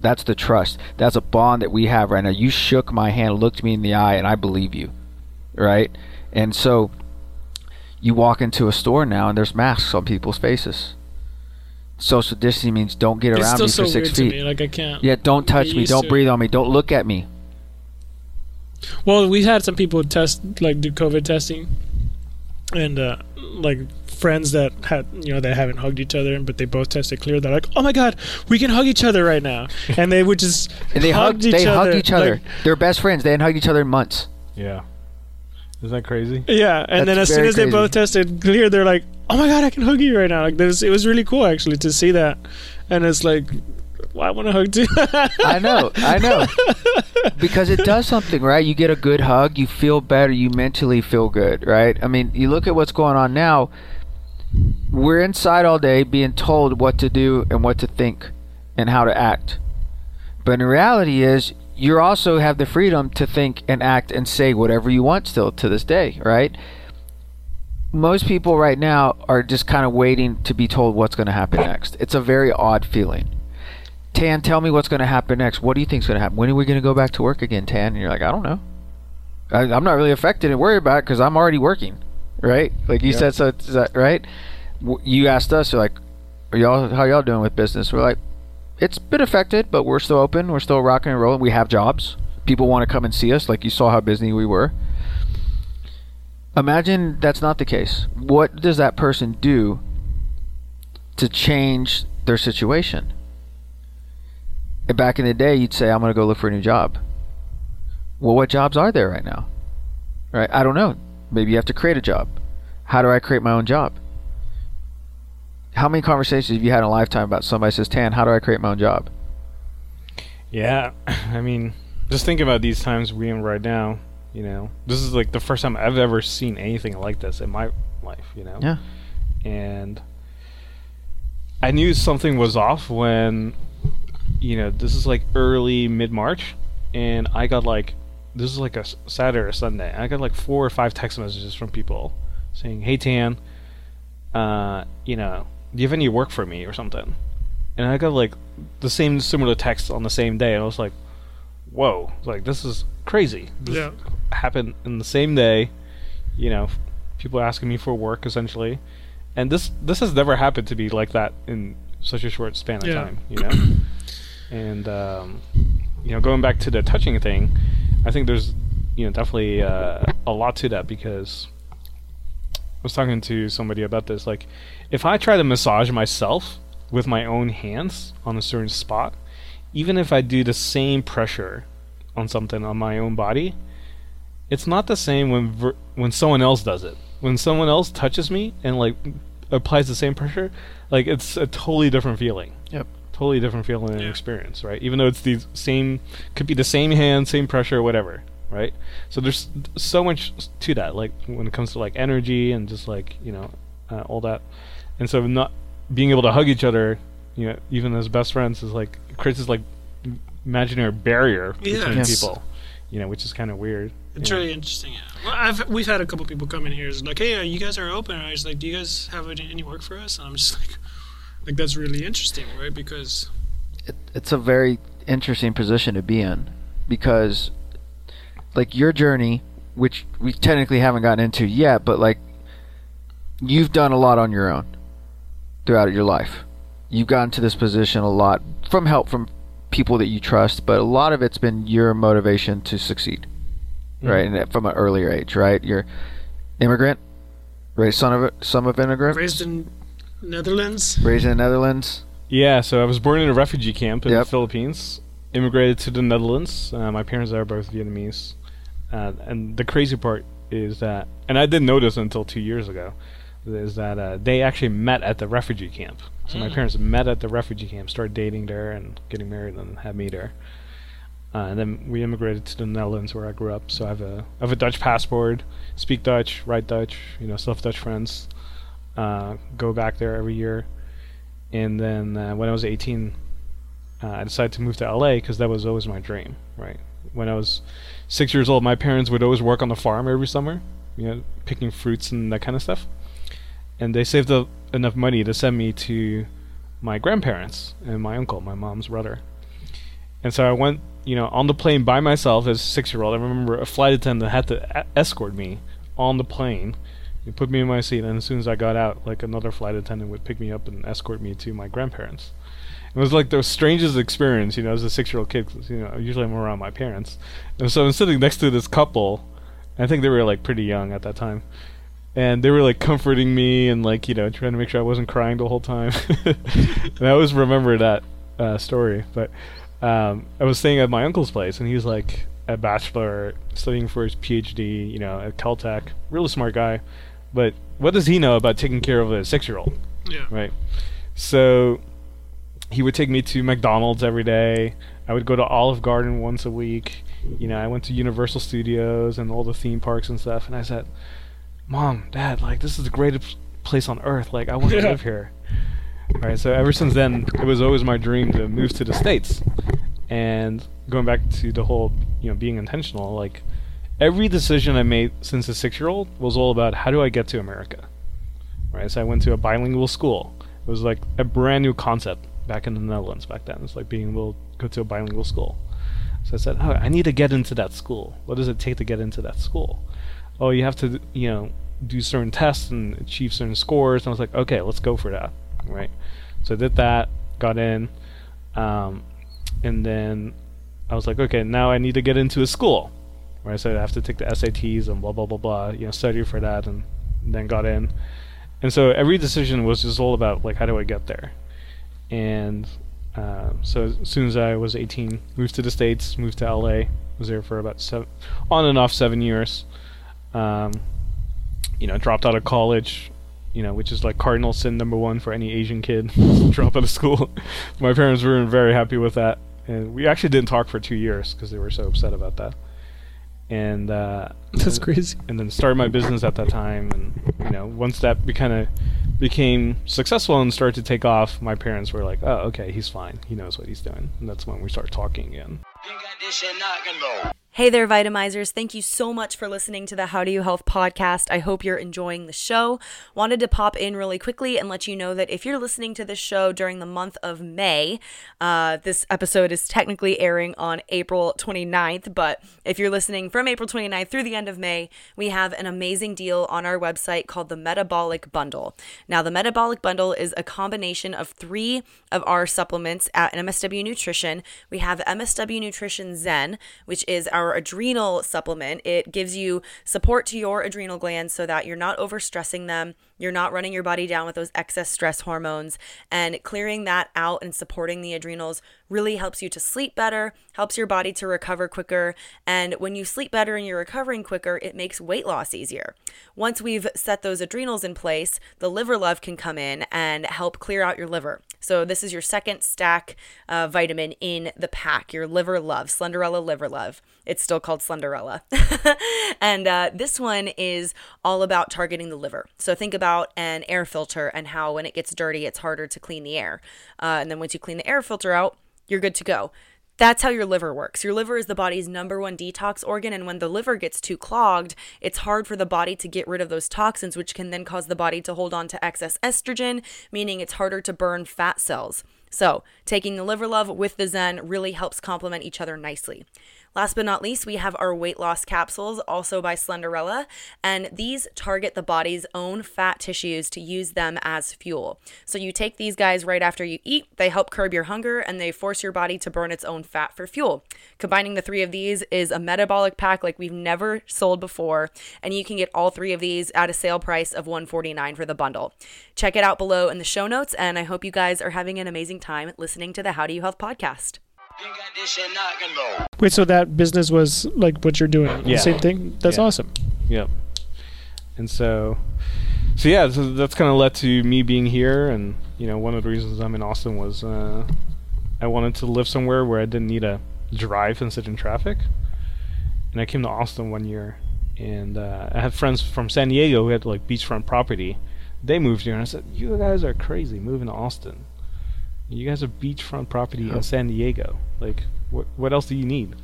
That's the trust. That's a bond that we have right now. You shook my hand, looked me in the eye, and I believe you. Right? And so you walk into a store now and there's masks on people's faces. Social distancing means don't get It's around still me so for six weird feet. to me. Like I can't. Yeah, don't touch me. Don't to breathe on me. Don't look at me. Well, we had some people test, like, do COVID testing, and uh, like friends that had, you know, they haven't hugged each other, but they both tested clear. They're like, "Oh my god, we can hug each other right now," and they would just And they hugged hugged. They other, hugged each other. like- They're best friends. They hadn't hugged each other in months. Yeah. Is that crazy? yeah, and then as soon as they both tested clear, they're like, "Oh my god, I can hug you right now!" Like, this, it was really cool actually to see that, and it's like, well, I want to hug too. I know. I know. because it does something, right? You get a good hug, you feel better, you mentally feel good, right? I mean, you look at what's going on now. We're inside all day being told what to do and what to think and how to act. But in reality is you also have the freedom to think and act and say whatever you want still to this day, right? Most people right now are just kind of waiting to be told what's going to happen next. It's a very odd feeling. Tan, tell me what's going to happen next. What do you think's going to happen? When are we going to go back to work again, Tan? And you're like, I don't know. I, I'm not really affected and worried about it because I'm already working, right? Like you said, so that right? You asked us, you're like, are y'all how y'all doing with business? We're like, it's been affected, but we're still open. We're still rocking and rolling. We have jobs. People want to come and see us. Like you saw how busy we were. Imagine that's not the case. What does that person do to change their situation? And back in the day, you'd say, I'm going to go look for a new job. Well, what jobs are there right now? Right? I don't know. Maybe you have to create a job. How do I create my own job? How many conversations have you had in a lifetime about somebody says, Tan, how do I create my own job? Yeah, I mean, just think about these times we're in right now. You know, this is like the first time I've ever seen anything like this in my life. You know, Yeah. and I knew something was off when, you know, this is like early mid March, and I got like, this is like a Saturday or Sunday. I got like four or five text messages from people saying, "Hey Tan, uh, you know, do you have any work for me or something?" And I got like the same similar text on the same day, and I was like, "Whoa! Like this is crazy." This Yeah. happened in the same day. You know, people asking me for work essentially, and this this has never happened to me like that in such a short span of Yeah. time. You know, and um, you know, going back to the touching thing, I think there's you know definitely uh, a lot to that because was talking to somebody about this. Like, if I try to massage myself with my own hands on a certain spot, even if I do the same pressure on something on my own body, it's not the same when ver- when someone else does it. When someone else touches me and like applies the same pressure, like it's a totally different feeling. Yep. Totally different feeling and Yeah. experience, right? Even though it's the same, could be the same hand, same pressure, whatever, right? So there's so much to that, like when it comes to like energy and just like you know uh, all that, and so not being able to hug each other, you know, even as best friends, is like creates this like imaginary barrier between Yes. people, you know, which is kind of weird. It's you know. really interesting. Yeah. Well, I've we've had a couple people come in here. It's like, hey, uh, you guys are open. And I was like, do you guys have any, any work for us? And I'm just like, like that's really interesting, right? Because it, it's a very interesting position to be in because like your journey which we technically haven't gotten into yet but like you've done a lot on your own throughout your life you've gotten to this position a lot from help from people that you trust but a lot of it's been your motivation to succeed right and from an earlier age right you're immigrant raised son of a son of immigrant raised in Netherlands. raised in the netherlands Yeah, so I was born in a refugee camp in Yep. the Philippines. Immigrated to the Netherlands. Uh, my parents are both Vietnamese. Uh, and the crazy part is that, and I didn't know this until two years ago, is that uh, they actually met at the refugee camp. So my parents met at the refugee camp, started dating there, and getting married, and had me there. Uh, and then we immigrated to the Netherlands where I grew up. So I have a I have a Dutch passport, speak Dutch, write Dutch. You know, still have Dutch friends. Uh, go back there every year and then uh, when I was 18, uh, I decided to move to LA because that was always my dream. Right when I was six years old, my parents would always work on the farm every summer, you know, picking fruits and that kind of stuff. And they saved enough money to send me to my grandparents and my uncle, my mom's brother. And so I went, you know, on the plane by myself as a six-year-old. I remember a flight attendant had to a- escort me on the plane. He put me in my seat, and as soon as I got out, like another flight attendant would pick me up and escort me to my grandparents. It was like the strangest experience, you know, as a six-year-old kid. 'cause, you know, usually I'm around my parents, and so I'm sitting next to this couple. I think they were like pretty young at that time, and they were like comforting me and like you know trying to make sure I wasn't crying the whole time. and I always remember that uh, story. But um, I was staying at my uncle's place, and he was like a bachelor studying for his PhD, you know, at Caltech. Really smart guy. But what does he know about taking care of a six-year-old? Yeah. right? So he would take me to McDonald's every day. I would go to Olive Garden once a week. You know, I went to Universal Studios and all the theme parks and stuff. And I said, "Mom, Dad, like this is the greatest place on earth. Like I want to live here." All right. So ever since then, it was always my dream to move to the states. and going back to the whole you know being intentional, like every decision I made since a six year old was all about how do I get to America, right? So I went to a bilingual school. It was like a brand new concept back in the Netherlands back then. It's like being able to go to a bilingual school. So I said, oh, I need to get into that school. What does it take to get into that school? Oh, you have to, you know, do certain tests and achieve certain scores. And I was like, okay, let's go for that, right? So I did that, got in, um, and then I was like, okay, now I need to get into a school, right? So I have to take the SATs and blah blah blah blah, you know, study for that, and, then got in. And so every decision was just all about like, how do I get there? And uh, so as soon as I was 18, moved to the states, moved to LA, was there for about seven, on and off seven years. Um, you know, dropped out of college, you know, which is like cardinal sin number one for any Asian kid, drop out of school. My parents weren't very happy with that, and we actually didn't talk for two years because they were so upset about that. And uh, That's and- crazy. And then started my business at that time, and you know, once that be kind of became successful and started to take off, my parents were like, "Oh, okay, he's fine. He knows what he's doing." And that's when we start talking again. Hey there, Vitamizers. Thank you so much for listening to the How Do You Health podcast. I hope you're enjoying the show. Wanted to pop in really quickly and let you know that if you're listening to this show during the month of May, uh, this episode is technically airing on April 29th, but if you're listening from April 29th through the end of May, we have an amazing deal on our website called the Metabolic Bundle. Now, the Metabolic Bundle is a combination of three of our supplements at MSW Nutrition. We have MSW Nutrition Zen, which is our adrenal supplement. It gives you support to your adrenal glands so that you're not overstressing them, you're not running your body down with those excess stress hormones, and clearing that out and supporting the adrenals really helps you to sleep better, helps your body to recover quicker. And when you sleep better and you're recovering quicker, it makes weight loss easier. Once we've set those adrenals in place, the liver love can come in and help clear out your liver. So, this is your second stack uh, vitamin in the pack, your liver love, Slenderella liver love. It's still called Slenderella. and uh, this one is all about targeting the liver. So, think about an air filter and how when it gets dirty, it's harder to clean the air. Uh, and then once you clean the air filter out, you're good to go. That's how your liver works. Your liver is the body's number one detox organ, and when the liver gets too clogged, it's hard for the body to get rid of those toxins, which can then cause the body to hold on to excess estrogen, meaning it's harder to burn fat cells. So, taking the liver love with the Zen really helps complement each other nicely. Last but not least, we have our weight loss capsules, also by Slenderella, and these target the body's own fat tissues to use them as fuel. So you take these guys right after you eat, they help curb your hunger, and they force your body to burn its own fat for fuel. Combining the three of these is a metabolic pack like we've never sold before, and you can get all three of these at a sale price of 149 for the bundle. Check it out below in the show notes, and I hope you guys are having an amazing time listening to the How Do You Health podcast. You got this shit knocking though. Wait, so that business was like what you're doing? Yeah. The same thing? That's Yeah. awesome. Yep. And so, so yeah, so that's kind of led to me being here, and you know, one of the reasons I'm in Austin was uh, I wanted to live somewhere where I didn't need to drive and sit in traffic. And I came to Austin one year, and uh, I had friends from San Diego who had like beachfront property. They moved here, and I said, "You guys are crazy moving to Austin. You guys have beachfront property in San Diego. Like, what what else do you need?"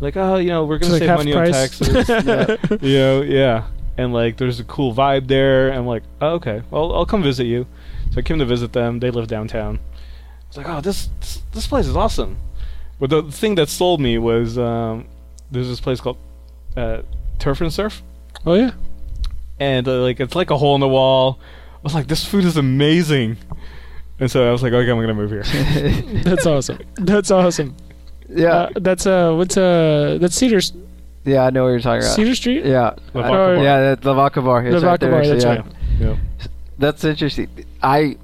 Like, oh, you know, we're gonna save half money price. on taxes. yeah you know, yeah. And like, there's a cool vibe there. I'm like, oh, okay, well, I'll come visit you. So I came to visit them. They live downtown. It's like, oh, this this, this place is awesome. But the thing that sold me was um, there's this place called uh, Turf and Surf, Oh yeah. and uh, like it's like a hole in the wall. I was like, this food is amazing. And so I was like, okay, I'm gonna move here. That's awesome. That's awesome. yeah, Uh, that's uh what's uh that's Cedar yeah, I know what you're talking about. Cedar Street? Yeah, The Oh, Bar. yeah, the, the vodka bar. It's The right there, bar, actually, that's yeah. right. Yeah. That's interesting. I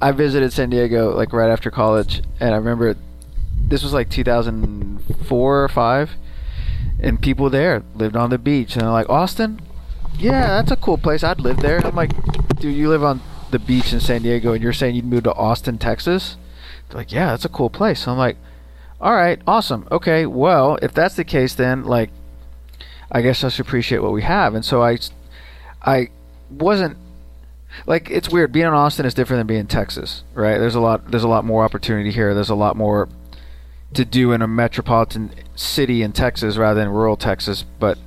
I visited San Diego like right after college, and I remember this was like 2004 or five, and people there lived on the beach, and they're like Austin, yeah, that's a cool place. I'd live there. I'm like, dude, you live on the beach in San Diego, and you're saying you'd move to Austin, Texas? They're like, yeah, that's a cool place. So I'm like, all right, awesome. Okay, well, if that's the case, then like, I guess I should appreciate what we have. And so I, I wasn't like it's weird being in Austin is different than being in Texas, right? There's a lot there's a lot more opportunity here. There's a lot more to do in a metropolitan city in Texas rather than rural Texas. But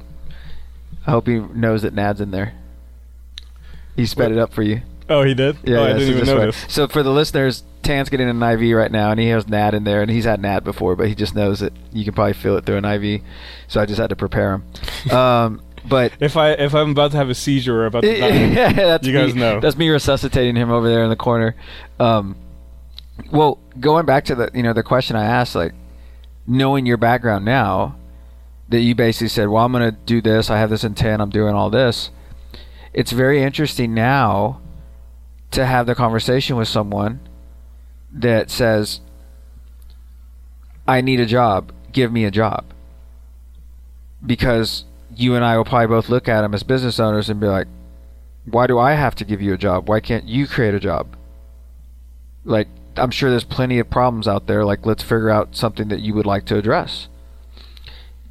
I hope he knows that NAD's in there. He sped it up for you. Oh, he did. Yeah, oh, I didn't so even just right. notice. So for the listeners, Tan's getting an IV right now, and he has NAD in there, and he's had NAD before, but he just knows that you can probably feel it through an IV. So I just had to prepare him. um, but If I if I'm about to have a seizure or about to die, yeah, that's You guys me, know. That's me resuscitating him over there in the corner. Um, well, going back to the you know the question I asked, like knowing your background now, that you basically said, "Well, I'm going to do this. I have this intent. I'm doing all this." It's very interesting now to have the conversation with someone that says, "I need a job. Give me a job." Because you and I will probably both look at them as business owners and be like, why do I have to give you a job? Why can't you create a job? Like, I'm sure there's plenty of problems out there. Like, let's figure out something that you would like to address.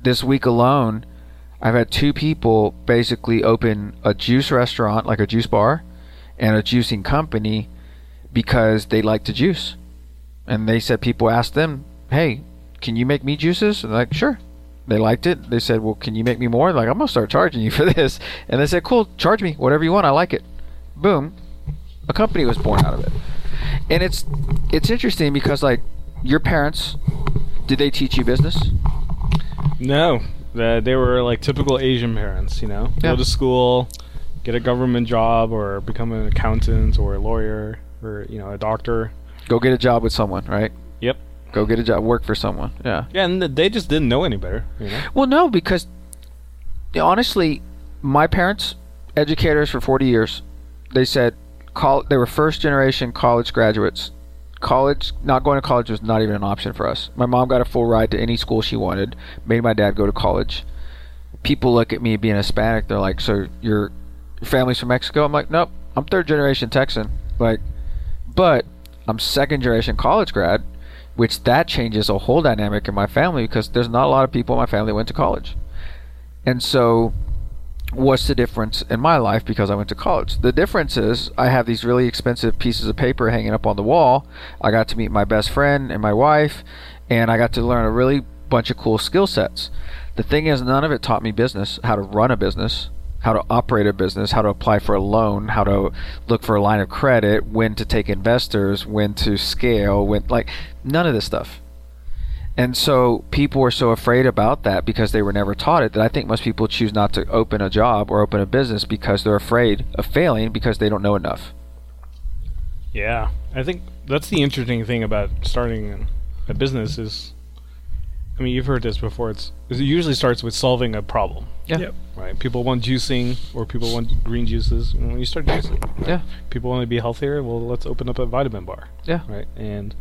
This week alone, I've had two people basically open a juice restaurant, like a juice bar, and a juicing company because they like to juice. And they said people asked them, hey, can you make me juices? And they're like, sure. They liked it. They said, "Well, can you make me more?" Like, I'm gonna start charging you for this. And they said, "Cool, charge me whatever you want. I like it." Boom, a company was born out of it. And it's it's interesting because like your parents, did they teach you business? no, uh, they were like typical Asian parents. You know, Yeah. go to school, get a government job, or become an accountant or a lawyer or you know a doctor. Go get a job with someone, right? Yep. Go get a job, work for someone. Yeah. Yeah, and they just didn't know any better. You know. Well, no, because honestly, my parents, educators for 40 years, they said col- they were first generation college graduates. College, not going to college was not even an option for us. My mom got a full ride to any school she wanted, made my dad go to college. People look at me being Hispanic, they're like, So your your family's from Mexico? I'm like, Nope, I'm third generation Texan. Like, but I'm second generation college grad, which that changes a whole dynamic in my family because there's not a lot of people in my family went to college. And so, what's the difference in my life because I went to college? The difference is I have these really expensive pieces of paper hanging up on the wall. I got to meet my best friend and my wife, and I got to learn a really bunch of cool skill sets. The thing is, none of it taught me business, how to run a business, how to operate a business, how to apply for a loan, how to look for a line of credit, when to take investors, when to scale, when like none of this stuff. And so people were so afraid about that because they were never taught it that I think most people choose not to open a job or open a business because they're afraid of failing because they don't know enough. Yeah, I think that's the interesting thing about starting a business is, I mean, you've heard this before. It's it usually starts with solving a problem, Yeah. Yep. right? People want juicing, or people want green juices. And when you start juicing, right? Yeah. people want to be healthier. Well, let's open up a vitamin bar, Yeah. right? And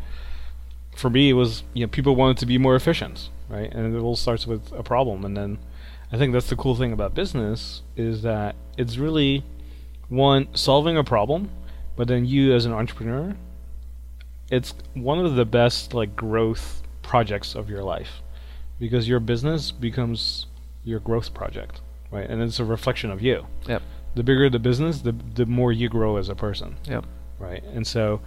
for me, it was you know people wanted to be more efficient, right? And it all starts with a problem, and then I think that's the cool thing about business is that it's really one solving a problem, but then you as an entrepreneur, it's one of the best like growth projects of your life because your business becomes your growth project, right? And it's a reflection of you. Yep. The bigger the business, the the more you grow as a person Yep. right? And so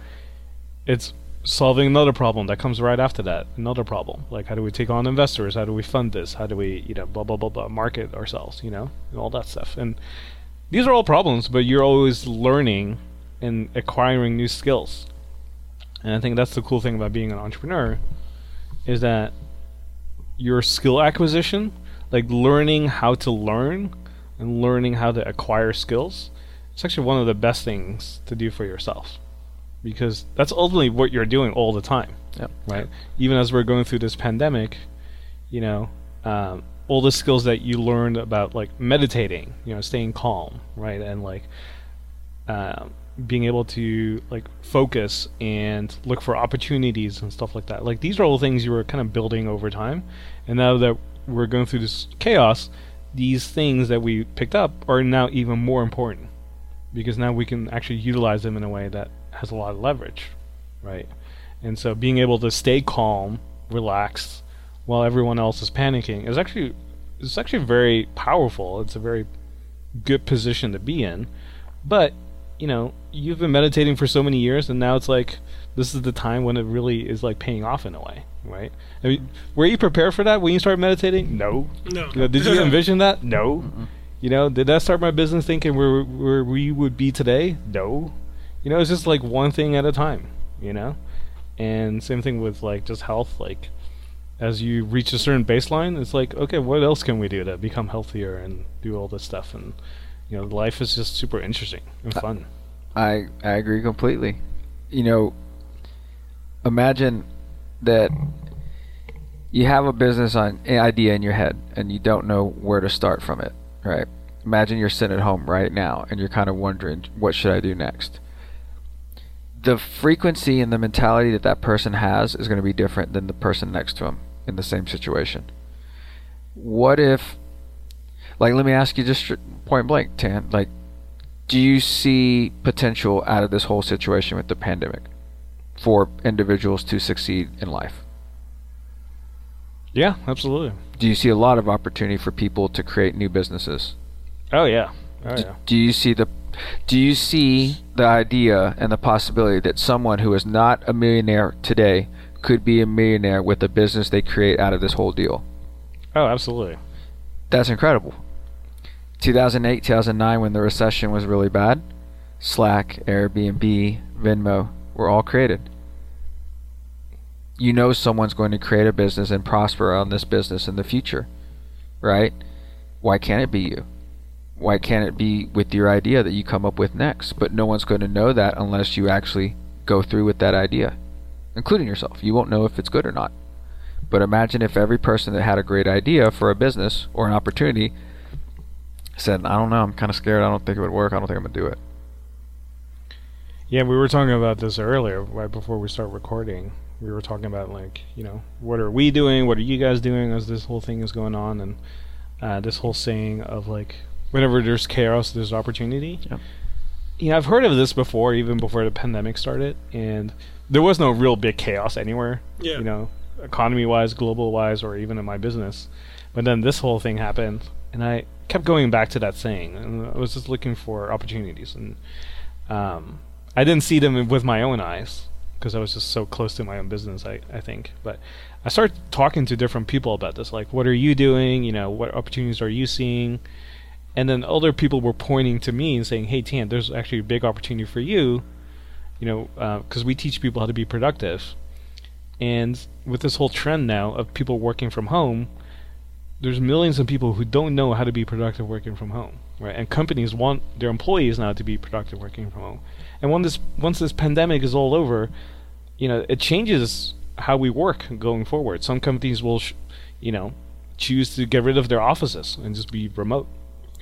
it's solving another problem that comes right after that. Another problem, like how do we take on investors? How do we fund this? How do we, you know, blah blah blah blah, market ourselves, you know, and all that stuff. And these are all problems, but you're always learning and acquiring new skills. And I think that's the cool thing about being an entrepreneur, is that your skill acquisition, like learning how to learn and learning how to acquire skills, it's actually one of the best things to do for yourself. Because that's ultimately what you're doing all the time Yep. right? Even as we're going through this pandemic you know um, all the skills that you learned about like meditating you know staying calm right? And like um, being able to like focus and look for opportunities and stuff like that. Like these are all things you were kind of building over time. And now that we're going through this chaos these things that we picked up are now even more important because now we can actually utilize them in a way that has a lot of leverage, right? And so being able to stay calm, relaxed, while everyone else is panicking is actually it's actually very powerful. It's a very good position to be in. But, you know, you've been meditating for so many years and now it's like this is the time when it really is like paying off in a way. Right? I mean, were you prepared for that when you started meditating? No. No. You know, did you envision that? No. You know, did I start my business thinking where where we would be today? No. You know, it's just like one thing at a time. You know, and same thing with like just health. Like, as you reach a certain baseline, it's like, okay, what else can we do to become healthier and do all this stuff? And you know, life is just super interesting and fun. I I agree completely. You know, imagine that you have a business on an idea in your head and you don't know where to start from it, right? Imagine you're sitting at home right now and you're kind of wondering what should I do next. The frequency and the mentality that that person has is going to be different than the person next to him in the same situation. What if like let me ask you just point blank, Tan, like do you see potential out of this whole situation with the pandemic for individuals to succeed in life? Yeah, absolutely. Do you see a lot of opportunity for people to create new businesses? Oh yeah. Oh yeah. Do you see the do you see the idea and the possibility that someone who is not a millionaire today could be a millionaire with the business they create out of this whole deal? Oh, absolutely. That's incredible. 2008, 2009, when the recession was really bad, Slack, Airbnb, Venmo were all created. You know someone's going to create a business and prosper on this business in the future, right? Why can't it be you? Why can't it be with your idea that you come up with next? But no one's going to know that unless you actually go through with that idea, including yourself. You won't know if it's good or not. But imagine if every person that had a great idea for a business or an opportunity said, I don't know, I'm kind of scared. I don't think it would work. I don't think I'm going to do it. Yeah, we were talking about this earlier, right before we start recording. We were talking about like, you know, what are we doing? What are you guys doing as this whole thing is going on? And uh, this whole saying of like, whenever there's chaos, there's opportunity. Yeah. You know, I've heard of this before, even before the pandemic started, and there was no real big chaos anywhere. Yeah. You know, economy-wise, global-wise, or even in my business. But then this whole thing happened, and I kept going back to that saying, and I was just looking for opportunities, and um, I didn't see them with my own eyes because I was just so close to my own business. I, I think, but I started talking to different people about this, like, what are you doing? You know, what opportunities are you seeing? And then other people were pointing to me and saying, "Hey, Tan, there's actually a big opportunity for you." You know, uh, because we teach people how to be productive, and with this whole trend now of people working from home, there's millions of people who don't know how to be productive working from home, right? And companies want their employees now to be productive working from home. And when this once this pandemic is all over, you know, it changes how we work going forward. Some companies will, sh- you know, choose to get rid of their offices and just be remote.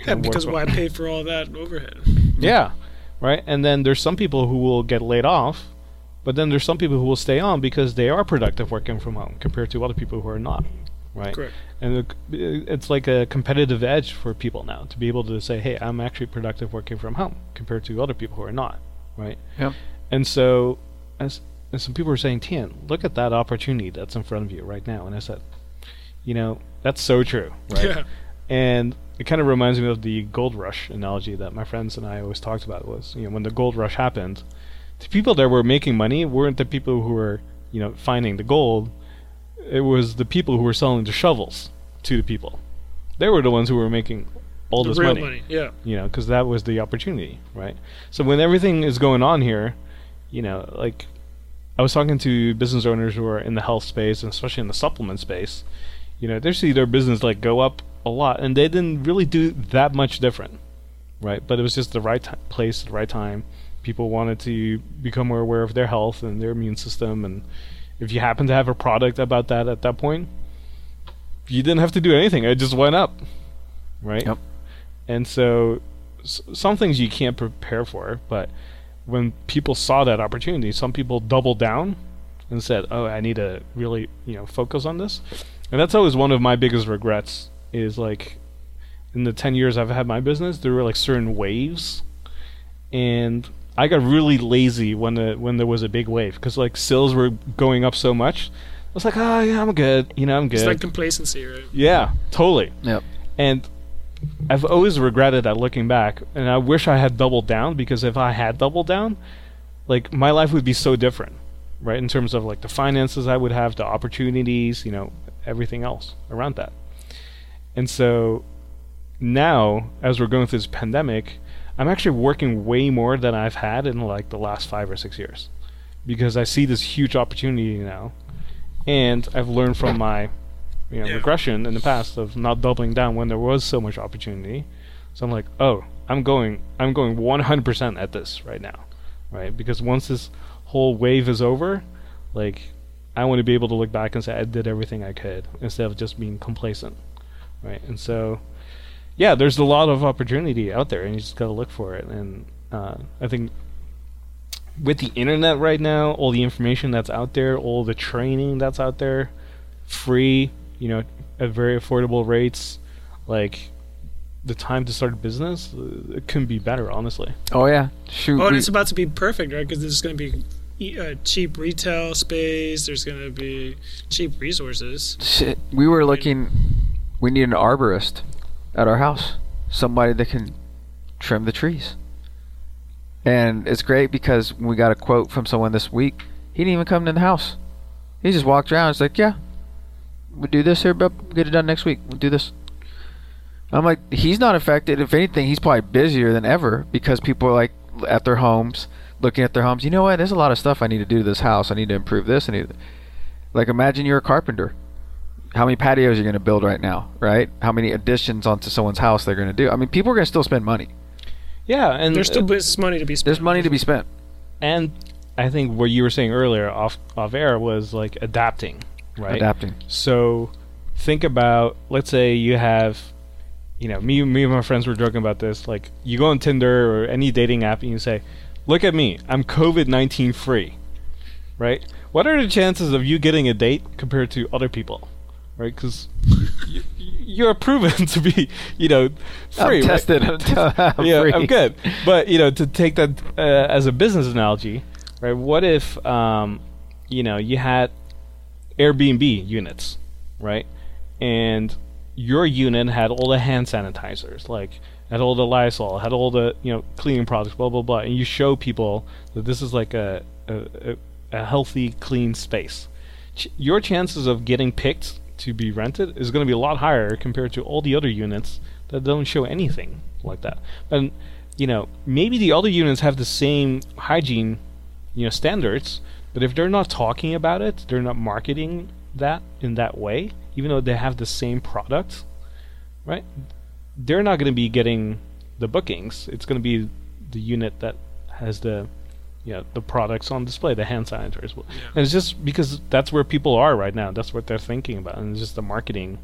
Yeah, because why pay for all that overhead? yeah, right. And then there's some people who will get laid off, but then there's some people who will stay on because they are productive working from home compared to other people who are not, right? Correct. And it's like a competitive edge for people now to be able to say, "Hey, I'm actually productive working from home," compared to other people who are not, right? Yep. And so, as and some people were saying, "Tan, look at that opportunity that's in front of you right now." And I said, "You know, that's so true, right?" Yeah. And it kind of reminds me of the gold rush analogy that my friends and I always talked about. Was you know when the gold rush happened, the people that were making money weren't the people who were you know finding the gold. It was the people who were selling the shovels to the people. They were the ones who were making all The this real money money. Yeah. you know, because that was the opportunity, right? So when everything is going on here, you know, like I was talking to business owners who are in the health space and especially in the supplement space, you know, they see their business like go up a lot, and they didn't really do that much different, right? But it was just the right ti place, the right time. People wanted to become more aware of their health and their immune system, and if you happen to have a product about that at that point, you didn't have to do anything. It just went up, right? Yep. And so, s- some things you can't prepare for, but when people saw that opportunity, some people doubled down and said, "Oh, I need to really, you know, focus on this." And that's always one of my biggest regrets is like in the 10 years I've had my business, there were like certain waves and I got really lazy when the when there was a big wave because like sales were going up so much. I was like, "Oh, yeah, I'm good. You know, I'm good." It's like complacency, right? yeah, totally. Yep. And I've always regretted that looking back, and I wish I had doubled down because if I had doubled down, like my life would be so different, right? In terms of like the finances I would have, the opportunities, you know, everything else around that. And so now, as we're going through this pandemic, I'm actually working way more than I've had in like the last five or six years because I see this huge opportunity now, and I've learned from my you know Yeah. regression in the past of not doubling down when there was so much opportunity. So I'm like, oh, I'm going, I'm going 100% at this right now, right? Because once this whole wave is over, like I want to be able to look back and say I did everything I could instead of just being complacent, right? And so, yeah, there's a lot of opportunity out there, and you just got to look for it. And uh, I think with the internet right now, all the information that's out there, all the training that's out there, free, you know, at very affordable rates, like the time to start a business, uh, it couldn't be better, honestly. Oh yeah, shoot. Oh, and we- it's about to be perfect, right? Because there's going to be e- uh, cheap retail space. There's going to be cheap resources. Shit, we were looking. We need an arborist at our house. Somebody that can trim the trees. And it's great because we got a quote from someone this week. He didn't even come in the house. He just walked around. It's like, yeah, we'll do this here, but get it done next week. We'll do this. I'm like, he's not affected. If anything, he's probably busier than ever because people are like at their homes, looking at their homes. You know what? There's a lot of stuff I need to do to this house. I need to improve this. I need to... like imagine you're a carpenter. How many patios are you going to build right now, right? How many additions onto someone's house they're going to do? I mean, people are going to still spend money. Yeah, and There's still uh, money to be spent. There's money to be spent. and I think what you were saying earlier off off air was like adapting, right? Adapting. So think about let's say you have you know, me me and my friends were joking about this, like you go on Tinder or any dating app and you say, Look at me, I'm COVID nineteen free. Right? What are the chances of you getting a date compared to other people? Right? Because you, you're proven to be, you know, free. I'm right? tested. I'm yeah, free. I'm good. But you know, to take that uh, as a business analogy, right? What if um, you know you had Airbnb units, right? And your unit had all the hand sanitizers, like had all the Lysol, had all the you know cleaning products, blah blah blah, and you show people that this is like a a, a, healthy, clean space. Ch- your chances of getting picked to be rented is going to be a lot higher compared to all the other units that don't show anything like that. And you know, maybe the other units have the same hygiene, you know, standards, but if they're not talking about it, they're not marketing that in that way, even though they have the same product, right? They're not going to be getting the bookings. It's going to be the unit that has the you know, the products on display, the hand sanitizers. And it's just because that's where people are right now. That's what they're thinking about. And it's just the marketing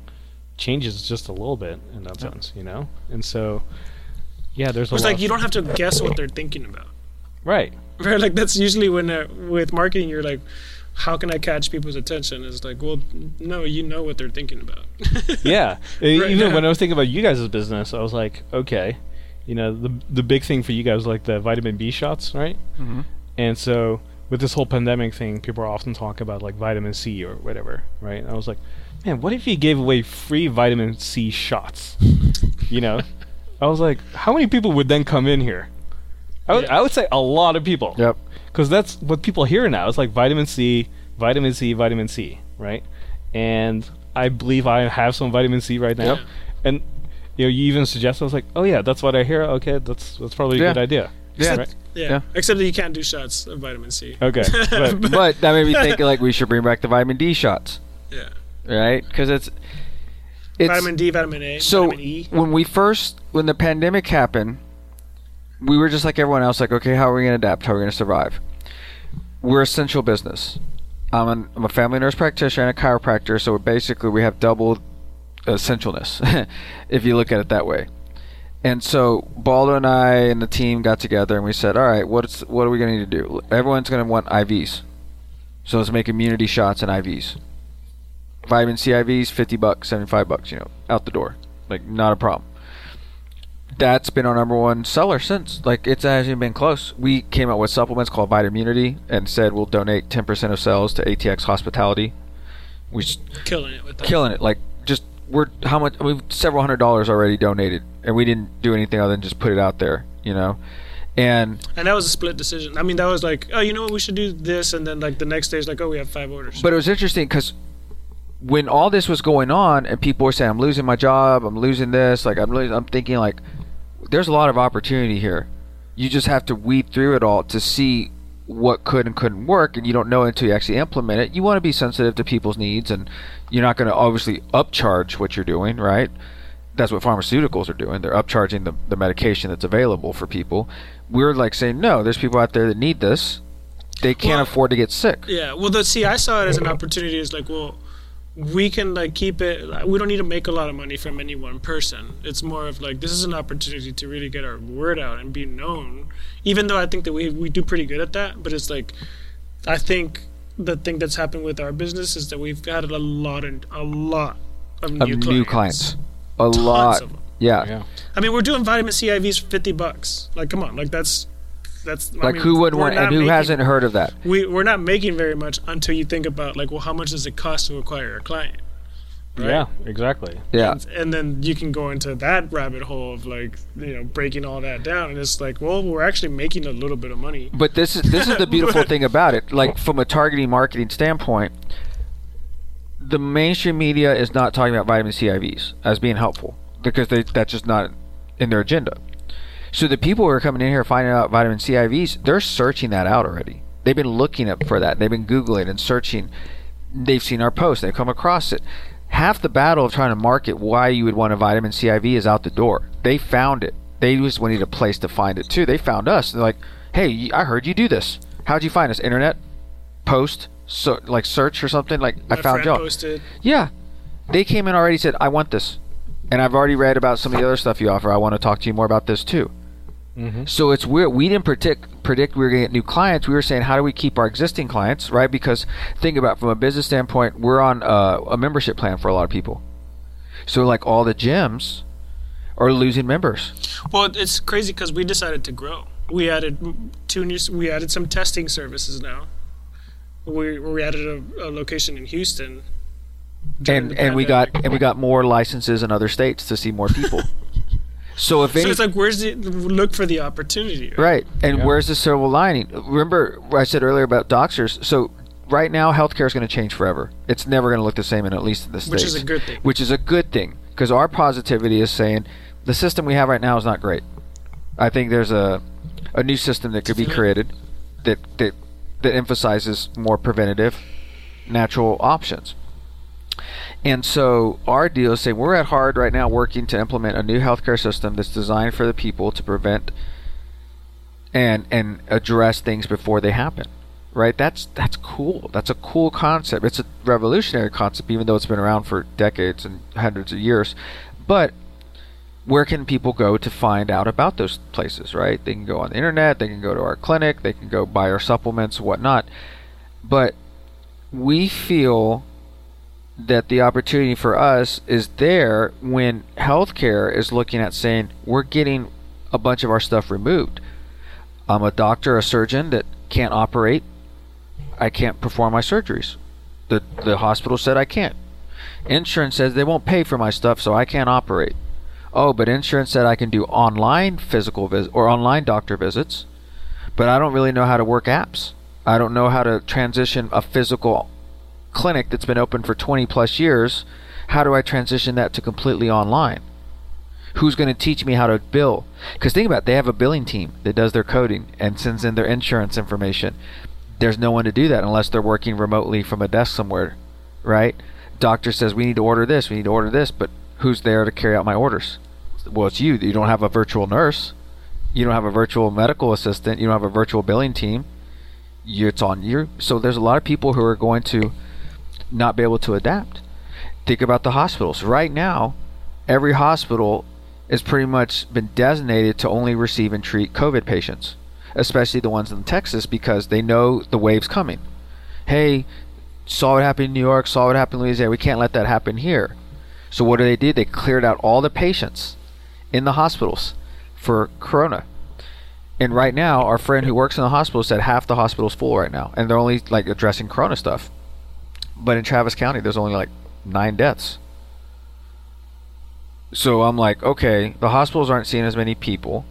changes just a little bit in that sense, you know? And so, yeah, there's a It's like you don't have to guess what they're thinking about. right. Right? Like that's usually when uh, with marketing, you're like, how can I catch people's attention? It's like, well, no, you know what they're thinking about. yeah. Right, Even yeah. when I was thinking about you guys' business, I was like, okay, you know, the the big thing for you guys was like the vitamin B shots, right? Mhm. And so with this whole pandemic thing, people are often talking about like vitamin C or whatever, right? And I was like, man, what if you gave away free vitamin C shots? you know, I was like, how many people would then come in here? I would, Yeah. I would say a lot of people. Yep. Because that's what people hear now. It's like vitamin C, vitamin C, vitamin C, right? And I believe I have some vitamin C right now. Yep. And you know, you even suggested. I was like, oh yeah, that's what I hear. Okay, that's that's probably a Yeah. good idea. Yeah. Right? Yeah. Yeah. Except that you can't do shots of vitamin C. Okay. But, But that made me think like we should bring back the vitamin D shots, Yeah. right? Because it's it's vitamin D, vitamin A, so vitamin E. when we first when the pandemic happened, we were just like everyone else, like okay, how are we going to adapt? How are we going to survive? We're essential business. I'm, an, I'm a family nurse practitioner and a chiropractor, so basically we have double essentialness, if you look at it that way. And so Baldo and I and the team got together and we said, all right, what's what are we going to need to do? Everyone's going to want IVs, so let's make immunity shots and IVs. Vitamin C IVs, fifty bucks, seventy five bucks, you know, out the door, like not a problem. That's been our number one seller since. Like it's hasn't been close. We came out with supplements called Vitamunity and said we'll donate ten percent of sales to ATX Hospitality. We killing it with that. killing it. Like just we're how much we've several hundred dollars already donated, and we didn't do anything other than just put it out there, you know. And And that was a split decision. I mean, that was like, oh, you know what, we should do this, and then like the next day is like, oh, we have five orders. But it was interesting because when all this was going on and people were saying, "I'm losing my job, I'm losing this," like I'm, losing, I'm thinking like, there's a lot of opportunity here. You just have to weed through it all to see what could and couldn't work, and you don't know until you actually implement it. You want to be sensitive to people's needs, and you're not going to obviously upcharge what you're doing, right? That's what pharmaceuticals are doing. They're upcharging the, the medication that's available for people. We're like saying, no, there's people out there that need this. They can't Well- afford to get sick. Yeah, well, the, see, I saw it as an opportunity. It's like, well, we can like keep it. We don't need to make a lot of money from any one person. It's more of like this is an opportunity to really get our word out and be known. Even though I think that we we do pretty good at that, but it's like, I think the thing that's happened with our business is that we've had a lot and a lot of new, Of clients. new clients. A Tons lot. of them. Yeah. Yeah. I mean, we're doing vitamin C IVs for fifty bucks. Like, come on, like that's that's I Like mean, who wouldn't want and who making- hasn't heard of that? we we're not making very much until you think about like well how much does it cost to acquire a client right? Yeah, exactly. Yeah. and, and then you can go into that rabbit hole of like you know breaking all that down and it's like well we're actually making a little bit of money But this is this is the beautiful thing about it. Like from a targeting marketing standpoint, the mainstream media is not talking about vitamin C IVs as being helpful because they, that's just not in their agenda. So the people who are coming in here finding out vitamin C IVs, they're searching that out already. They've been looking up for that. They've been googling and searching. They've seen our post. They've come across it. Half the battle of trying to market why you would want a vitamin C IV is out the door. They found it. They just wanted a place to find it too. They found us. They're like, "Hey, I heard you do this. How'd you find us? Internet, post, so like search or something? Like my I found y'all." posted Yeah. They came in already said, I want this. And I've already read about some of the other stuff you offer. I want to talk to you more about this too. Mm-hmm. So it's weird. We didn't predict predict we were going to get new clients. We were saying, how do we keep our existing clients, right? Because think about it, from a business standpoint, we're on uh, a membership plan for a lot of people. So like all the gyms are losing members. well it's crazy because we decided to grow we added two new we added some testing services now we, we added a, a location in houston And and we got and we got more licenses in other states to see more people. so if so any, it's like where's the look for the opportunity Right. And Yeah. where's the silver lining? Remember what I said earlier about doctors. So right now, healthcare is going to change forever. It's never going to look the same in at least in the states. Which is a good thing. Which is a good thing because our positivity is saying the system we have right now is not great. I think there's a a new system that could be created that that that emphasizes more preventative, natural options. And so our deal is saying we're at hard right now working to implement a new healthcare system that's designed for the people to prevent and and address things before they happen. Right? That's that's cool. That's a cool concept. It's a revolutionary concept even though it's been around for decades and hundreds of years. But where can people go to find out about those places, right? They can go on the internet, they can go to our clinic, they can go buy our supplements, whatnot. But we feel that the opportunity for us is there when healthcare is looking at saying we're getting a bunch of our stuff removed. I'm a doctor, a surgeon that can't operate. I can't perform my surgeries. The the hospital said I can't. Insurance says they won't pay for my stuff, so I can't operate. Oh, but insurance said I can do online physical visit or online doctor visits, but I don't really know how to work apps. I don't know how to transition a physical clinic that's been open for 20 plus years. How do I transition that to completely online? Who's going to teach me how to bill? Because think about it, they have a billing team that does their coding and sends in their insurance information. There's no one to do that unless they're working remotely from a desk somewhere, right? Doctor says we need to order this, we need to order this, but who's there to carry out my orders? Well, it's you. You don't have a virtual nurse. You don't have a virtual medical assistant. You don't have a virtual billing team. It's on you. So there's a lot of people who are going to not be able to adapt. Think about the hospitals. Right now, every hospital has pretty much been designated to only receive and treat COVID patients, especially the ones in Texas because they know the wave's coming. Hey, saw what happened in New York, saw what happened in Louisiana. We can't let that happen here. So what do they do? They cleared out all the patients in the hospitals for corona. And right now, our friend who works in the hospital said half the hospital's full right now, and they're only like addressing corona stuff. But in Travis County, there's only like nine deaths. So I'm like, okay, the hospitals aren't seeing as many people.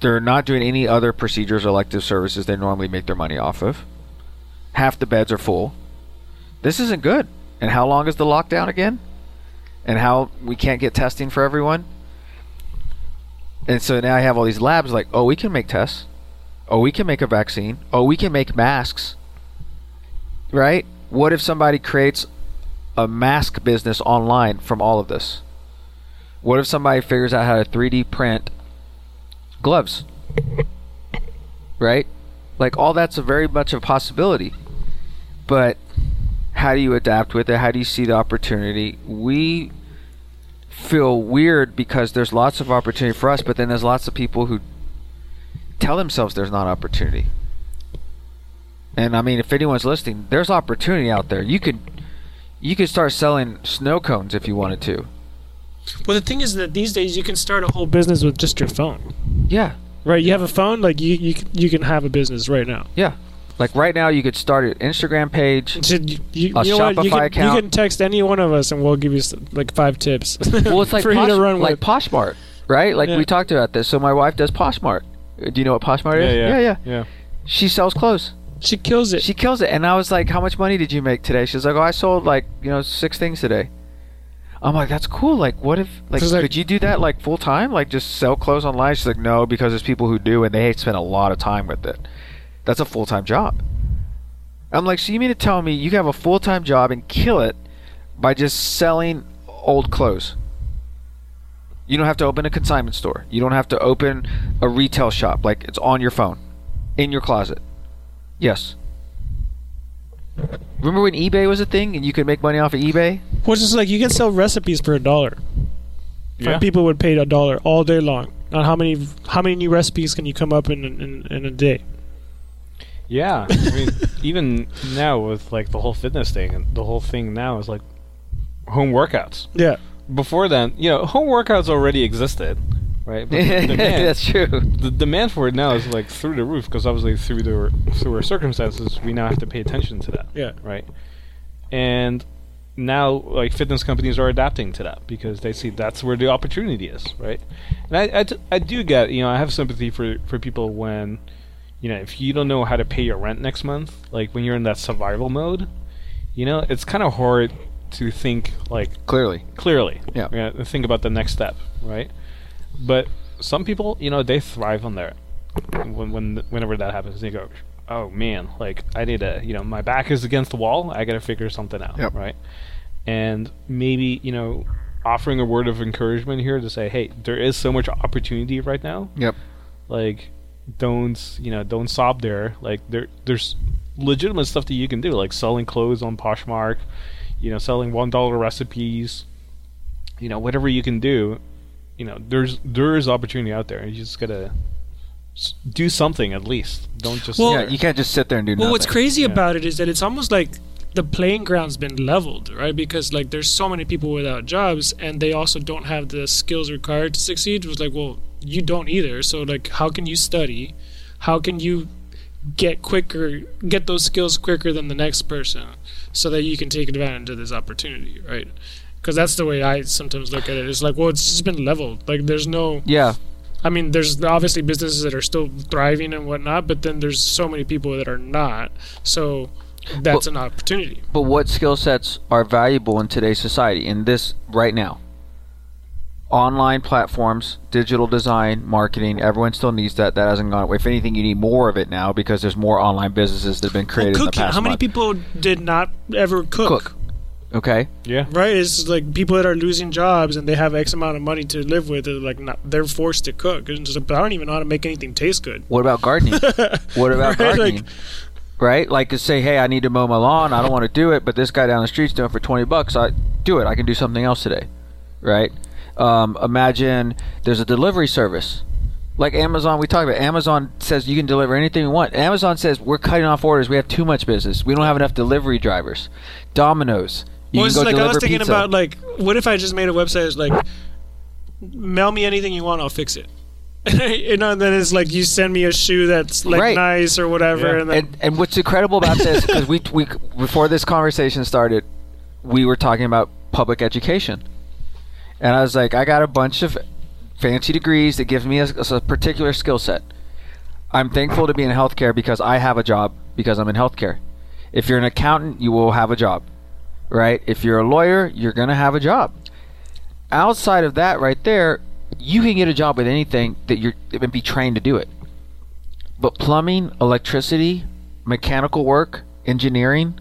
They're not doing any other procedures or elective services they normally make their money off of. Half the beds are full. This isn't good. And how long is the lockdown again? And how we can't get testing for everyone? And so now I have all these labs like, oh, we can make tests. Oh, we can make a vaccine. Oh, we can make masks. Right? What if somebody creates a mask business online from all of this? What if somebody figures out how to 3D print gloves? Right? Like all that's a very much a possibility. But how do you adapt with it? How do you see the opportunity? We feel weird because there's lots of opportunity for us, but then there's lots of people who tell themselves there's not opportunity. And I mean, if anyone's listening, there's opportunity out there. You could you could start selling snow cones if you wanted to. Well, the thing is that these days you can start a whole business with just your phone. Yeah. Right? You have a phone, like you you, you can have a business right now. Yeah. Like right now you could start an Instagram page. So you, you, A you know? You Shopify can, account. you can text any one of us, and we'll give you like five tips. Well, it's like for Posh, you to run like with. Poshmark, right? Like Yeah. we talked about this. So my wife does Poshmark. Uh, Do you know what Poshmark Yeah, is? yeah, yeah, yeah. yeah. She sells clothes. She kills it. She kills it. And I was like, "How much money did you make today?" She's like, "Oh, I sold like you know six things today." I'm like, "That's cool. Like, what if like She's like- could you do that like full time? Like just sell clothes online?" She's like, "No, because there's people who do, and they spend a lot of time with it. That's a full time job." I'm like, "So you mean to tell me you have a full time job and kill it by just selling old clothes?" You don't have to open a consignment store. You don't have to open a retail shop. Like it's on your phone, in your closet. Yes. Remember when eBay was a thing and you could make money off of eBay? Well, it's just like you can sell recipes for a dollar. Yeah. And people would pay a dollar all day long. On how many how many new recipes can you come up in in, in a day? Yeah, I mean, even now with like the whole fitness thing, and the whole thing now is like home workouts. Yeah. Before then, you know, home workouts already existed, right? But the demand, That's true. the demand for it now is like through the roof because obviously through the through our circumstances, we now have to pay attention to that, Yeah. right? And now, like fitness companies are adapting to that because they see that's where the opportunity is, right? And I, I, t- I do get, you know, I have sympathy for for people when, you know, if you don't know how to pay your rent next month, like when you're in that survival mode, you know, it's kind of hard to think like Clearly. clearly. Yeah. You know, think about the next step, right? But some people, you know, they thrive on that. When, when whenever that happens, they go, "Oh man, like I need to, you know, my back is against the wall. I got to figure something out, Yep. right?" And maybe you know, offering a word of encouragement here to say, "Hey, there is so much opportunity right now. Yep. Like, don't you know, don't sob there. Like, there there's legitimate stuff that you can do, like selling clothes on Poshmark, you know, selling one dollar recipes, you know, whatever you can do. You know, there's there is opportunity out there. You just gotta do something at least. Don't just Well- yeah, you can't just sit there and do Well, nothing. Well, what's crazy Yeah. about it is that it's almost like the playing ground's been leveled, right? Because like there's so many people without jobs, and they also don't have the skills required to succeed. It was like, well, you don't either. So like, how can you study? How can you get quicker, get those skills quicker than the next person, so that you can take advantage of this opportunity, right? Because that's the way I sometimes look at it. It's like, well, it's just been leveled. Like, there's no Yeah. I mean, there's obviously businesses that are still thriving and whatnot, but then there's so many people that are not. So that's an opportunity. But what skill sets are valuable in today's society, in this right now? Online platforms, digital design, marketing, everyone still needs that. That hasn't gone away. If anything, you need more of it now because there's more online businesses that have been created in the cooking. past How many month. people did not ever cook? cook? Okay. yeah. Right? It's like people that are losing jobs and they have X amount of money to live with. They're like, not, they're forced to cook. And it's like, but I don't even know how to make anything taste good. What about gardening? what about Right, gardening? like- right? Like to say, hey, I need to mow my lawn. I don't want to do it, but this guy down the street's doing it for twenty bucks. I do it. I can do something else today, right? Um, imagine there's a delivery service. Like Amazon, we talked about. Amazon says you can deliver anything you want. Amazon says we're cutting off orders. We have too much business. We don't have enough delivery drivers. Domino's, you well, can it's go like I was thinking pizza. about like, what if I just made a website that's like, mail me anything you want, I'll fix it. you know, and then it's like you send me a shoe that's like Right. nice or whatever, Yeah. and and, and what's incredible about this because we, we before this conversation started we were talking about public education and i was like i got a bunch of fancy degrees that gives me a, a particular skill set. I'm thankful to be in healthcare because I have a job because I'm in healthcare. If you're an accountant, you will have a job, right? If you're a lawyer, you're going to have a job. Outside of that, right there, you can get a job with anything that you're be trained to do it. But plumbing, electricity, mechanical work, engineering,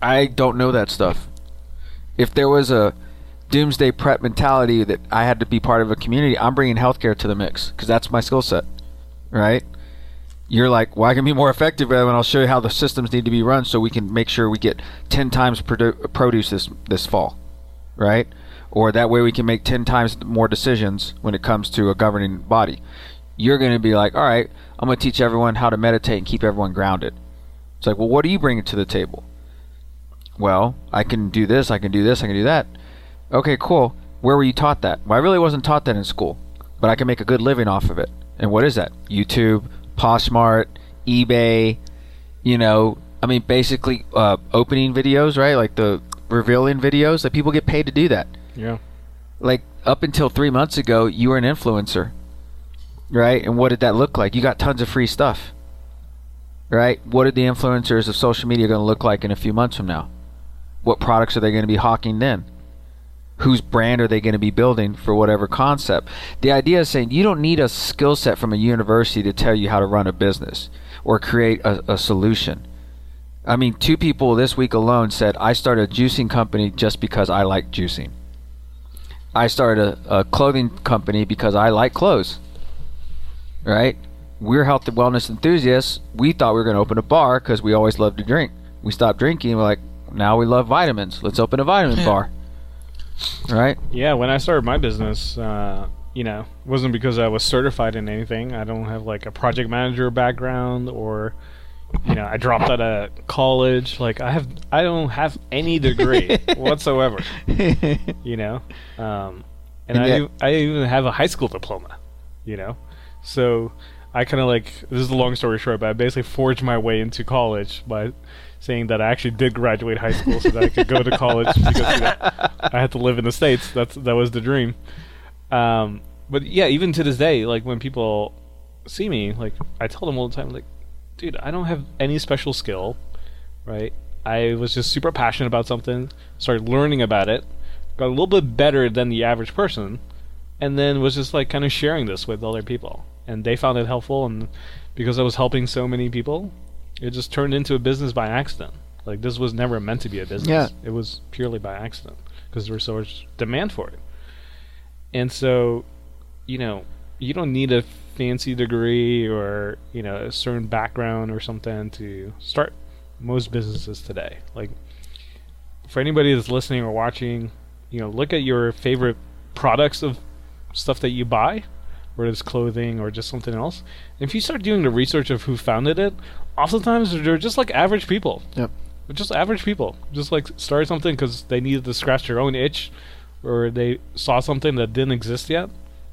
I don't know that stuff. If there was a doomsday prep mentality that I had to be part of a community, I'm bringing healthcare to the mix because that's my skill set, right? You're like, well, I can be more effective, and I'll show you how the systems need to be run so we can make sure we get 10 times produ- produce this this fall, right? Or that way we can make 10 times more decisions when it comes to a governing body. You're going to be like, all right, I'm going to teach everyone how to meditate and keep everyone grounded. It's like, well, what are you bringing to the table? Well, I can do this, I can do this, I can do that. Okay, cool. Where were you taught that? Well, I really wasn't taught that in school, but I can make a good living off of it. And what is that? YouTube, Poshmark, eBay, you know, I mean, basically uh, opening videos, right? Like the revealing videos that people get paid to do that. Yeah. Like up until three months ago, you were an influencer, right? And what did that look like? You got tons of free stuff, right? What are the influencers of social media going to look like in a few months from now? What products are they going to be hawking then? Whose brand are they going to be building for whatever concept? The idea is saying you don't need a skill set from a university to tell you how to run a business or create a, a solution. I mean, two people this week alone said, I started a juicing company just because I like juicing. I started a, a clothing company because I like clothes. Right? We're health and wellness enthusiasts. We thought we were going to open a bar because we always loved to drink. We stopped drinking. We're like, now we love vitamins. Let's open a vitamin bar. Right? Yeah, when I started my business, uh, you know, it wasn't because I was certified in anything. I don't have like a project manager background or you know, I dropped out of college. Like I have I don't have any degree whatsoever. You know? Um and, And I yet- ev- I even have a high school diploma, you know. So I kind of like this is a long story short, but I basically forged my way into college by saying that I actually did graduate high school so that I could go to college because you know, I had to live in the states. That's that was the dream. Um, but yeah, even to this day, like when people see me, like I tell them all the time, like, dude, I don't have any special skill, right? I was just super passionate about something, started learning about it, got a little bit better than the average person, and then was just like kind of sharing this with other people, and they found it helpful, and because I was helping so many people, it just turned into a business by accident. Like this was never meant to be a business. Yeah. It was purely by accident because there was so much demand for it. And so, you know, you don't need a fancy degree or, you know, a certain background or something to start most businesses today. Like for anybody that's listening or watching, you know, look at your favorite products of stuff that you buy, whether it's clothing or just something else. If you start doing the research of who founded it, oftentimes they're just like average people. Yep. They're just average people. Just like started something because they needed to scratch their own itch, or they saw something that didn't exist yet,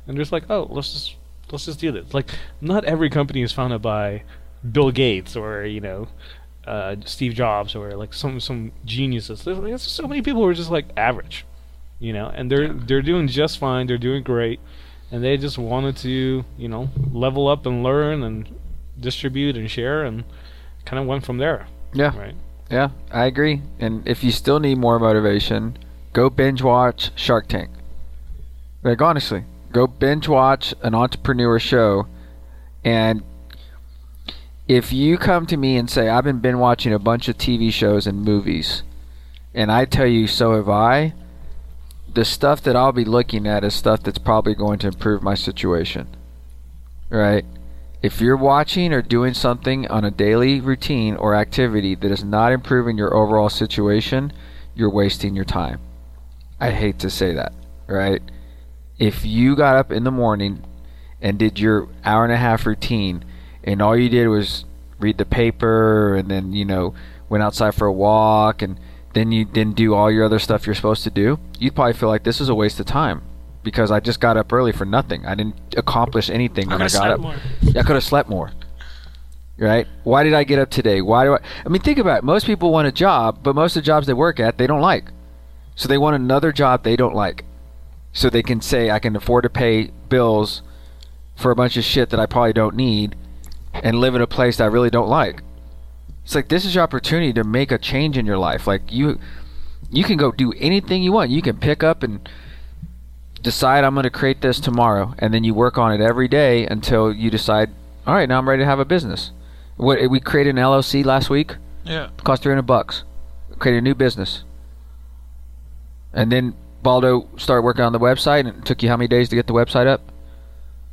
and they're just like, oh, let's just let's just do this. Like, not every company is founded by Bill Gates or you know uh, Steve Jobs or like some some geniuses. There's, there's so many people who are just like average, you know, and they're they're doing just fine. They're doing great, and they just wanted to you know level up and learn and distribute and share and kind of went from there. Yeah. Right. Yeah, I agree. And if you still need more motivation, go binge watch Shark Tank. Like honestly, go binge watch an entrepreneur show and if you come to me and say I've been binge watching a bunch of TV shows and movies and I tell you so have I, the stuff that I'll be looking at is stuff that's probably going to improve my situation. Right? If you're watching or doing something on a daily routine or activity that is not improving your overall situation, you're wasting your time. I hate to say that, right? If you got up in the morning and did your hour and a half routine and all you did was read the paper and then, you know, went outside for a walk and then you didn't do all your other stuff you're supposed to do, you'd probably feel like this is a waste of time because I just got up early for nothing. I didn't accomplish anything when I got up. I could have slept more. Right? Why did I get up today? Why do I? I mean, think about it. Most people want a job, but most of the jobs they work at, they don't like. So they want another job they don't like. so they can say I can afford to pay bills for a bunch of shit that I probably don't need and live in a place that I really don't like. It's like this is your opportunity to make a change in your life. Like you you can go do anything you want. You can pick up and decide I'm going to create this tomorrow and then you work on it every day until you decide, "All right, now I'm ready to have a business." What we created an LLC last week. Yeah. Cost 300 bucks. Created a new business. And then Baldo started working on the website and it took you how many days to get the website up?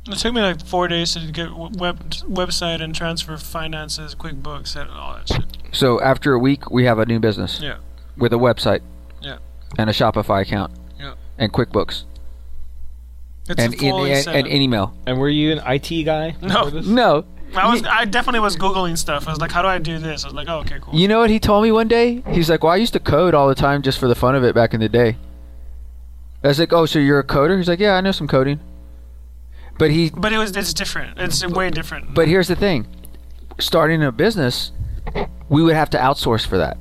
It took me like four days to get web website and transfer finances, QuickBooks, and all that shit. So after a week, we have a new business. Yeah. With a website. Yeah. And a Shopify account. Yeah. And QuickBooks. It's and, a fully and, set and up. e- email. And were you an IT guy? No. this? No. I was I definitely was googling stuff. I was like, how do I do this? I was like, oh, okay, cool. You know what he told me one day? He's like, "Well, I used to code all the time just for the fun of it back in the day." I was like, "Oh, so you're a coder?" He's like, "Yeah, I know some coding." But he, but it was it's different. It's way different. but here's the thing: starting a business, we would have to outsource for that.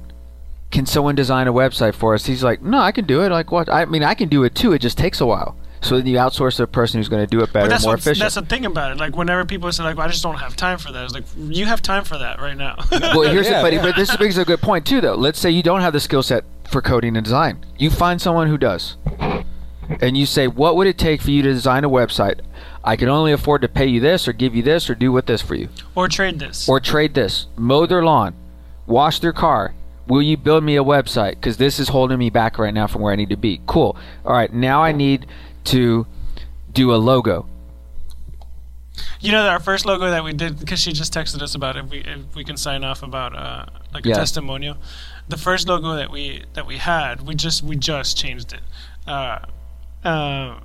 Can someone design a website for us? He's like, "No, I can do it." Like, what? I mean, I can do it too. It just takes a while. So then you outsource to a person who's going to do it better, but that's more what, efficient. that's the thing about it. Like whenever people say like, well, I just don't have time for that. It's like you have time for that right now. well, here's Yeah. the, but, but this brings a good point too, though. Let's say you don't have the skill set for coding and design. You find someone who does, and you say, "What would it take for you to design a website? I can only afford to pay you this, or give you this, or do with this for you, or trade this. or trade this, mow their lawn, wash their car." Will you build me a website? Because this is holding me back right now from where I need to be. Cool. All right, now I need to do a logo. You know that our first logo that we did because she just texted us about if we if we can sign off about uh, like a Yeah. testimonial. The first logo that we that we had, we just we just changed it. Uh, uh,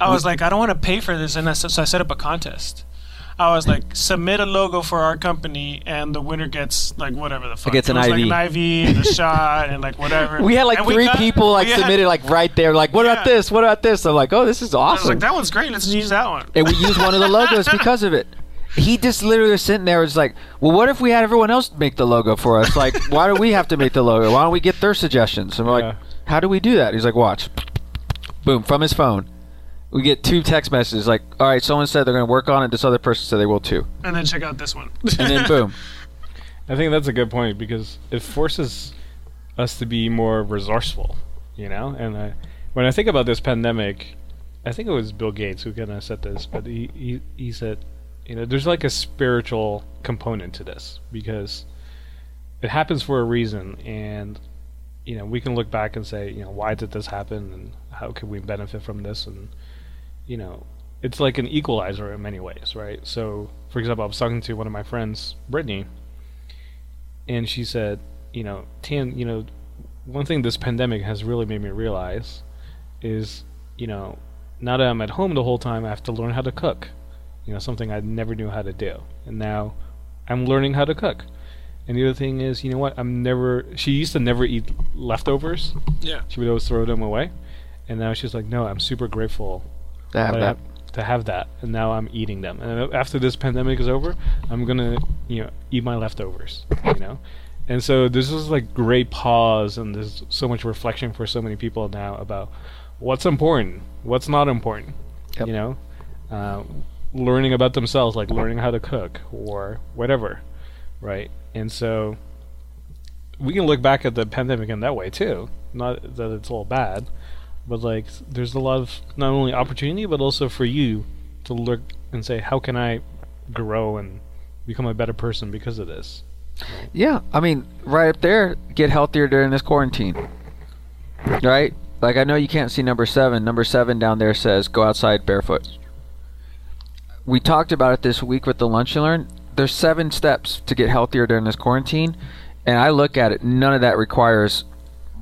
I was like, I don't want to pay for this, and I, so I set up a contest. I was like, submit a logo for our company, and the winner gets like whatever the fuck. It gets an it was IV. like an IV and a shot and like whatever. We had like And three got- people like we had- submitted like right there, like, what about this? What about this? I'm like, oh, this is I was awesome. like, that one's great. Let's use that one. and we used one of the logos because of it. He just literally was sitting there, was like, "Well, what if we had everyone else make the logo for us? Like, why do we have to make the logo? Why don't we get their suggestions?" And we're Yeah. like, "How do we do that?" He's like, "Watch." Boom, from his phone, we get two text messages like, "All right, someone said they're going to work on it. This other person said they will too." And then check out this one. And then boom. I think that's a good point because it forces us to be more resourceful, you know. And I, when I think about this pandemic, I think it was Bill Gates who kind of said this, but he, he he said, you know, there's like a spiritual component to this because it happens for a reason, and you know we can look back and say, you know, why did this happen, and how can we benefit from this, and you know, it's like an equalizer in many ways, right? So, for example, I was talking to one of my friends, Brittany, and she said, you know, Tan, you know, one thing this pandemic has really made me realize is, you know, now that I'm at home the whole time, I have to learn how to cook. You know, something I never knew how to do, and now I'm learning how to cook. And the other thing is, you know what? I'm never. She used to never eat leftovers. yeah. She would always throw them away, and now she's like, no, I'm super grateful To have that to have that, and now I'm eating them. And after this pandemic is over, I'm gonna, you know, eat my leftovers. You know, and so this is like great pause, and there's so much reflection for so many people now about what's important, what's not important. Yep. You know, uh, learning about themselves, like learning how to cook or whatever, right? And so we can look back at the pandemic in that way too. Not that it's all bad, but like there's a lot of not only opportunity but also for you to look and say how can i grow and become a better person because of this Yeah, I mean, right up there, get healthier during this quarantine. Right? Like, I know you can't see number seven. Number seven down there says go outside barefoot. We talked about it this week with the lunch and learn. There's seven steps to get healthier during this quarantine, and I look at it, none of that requires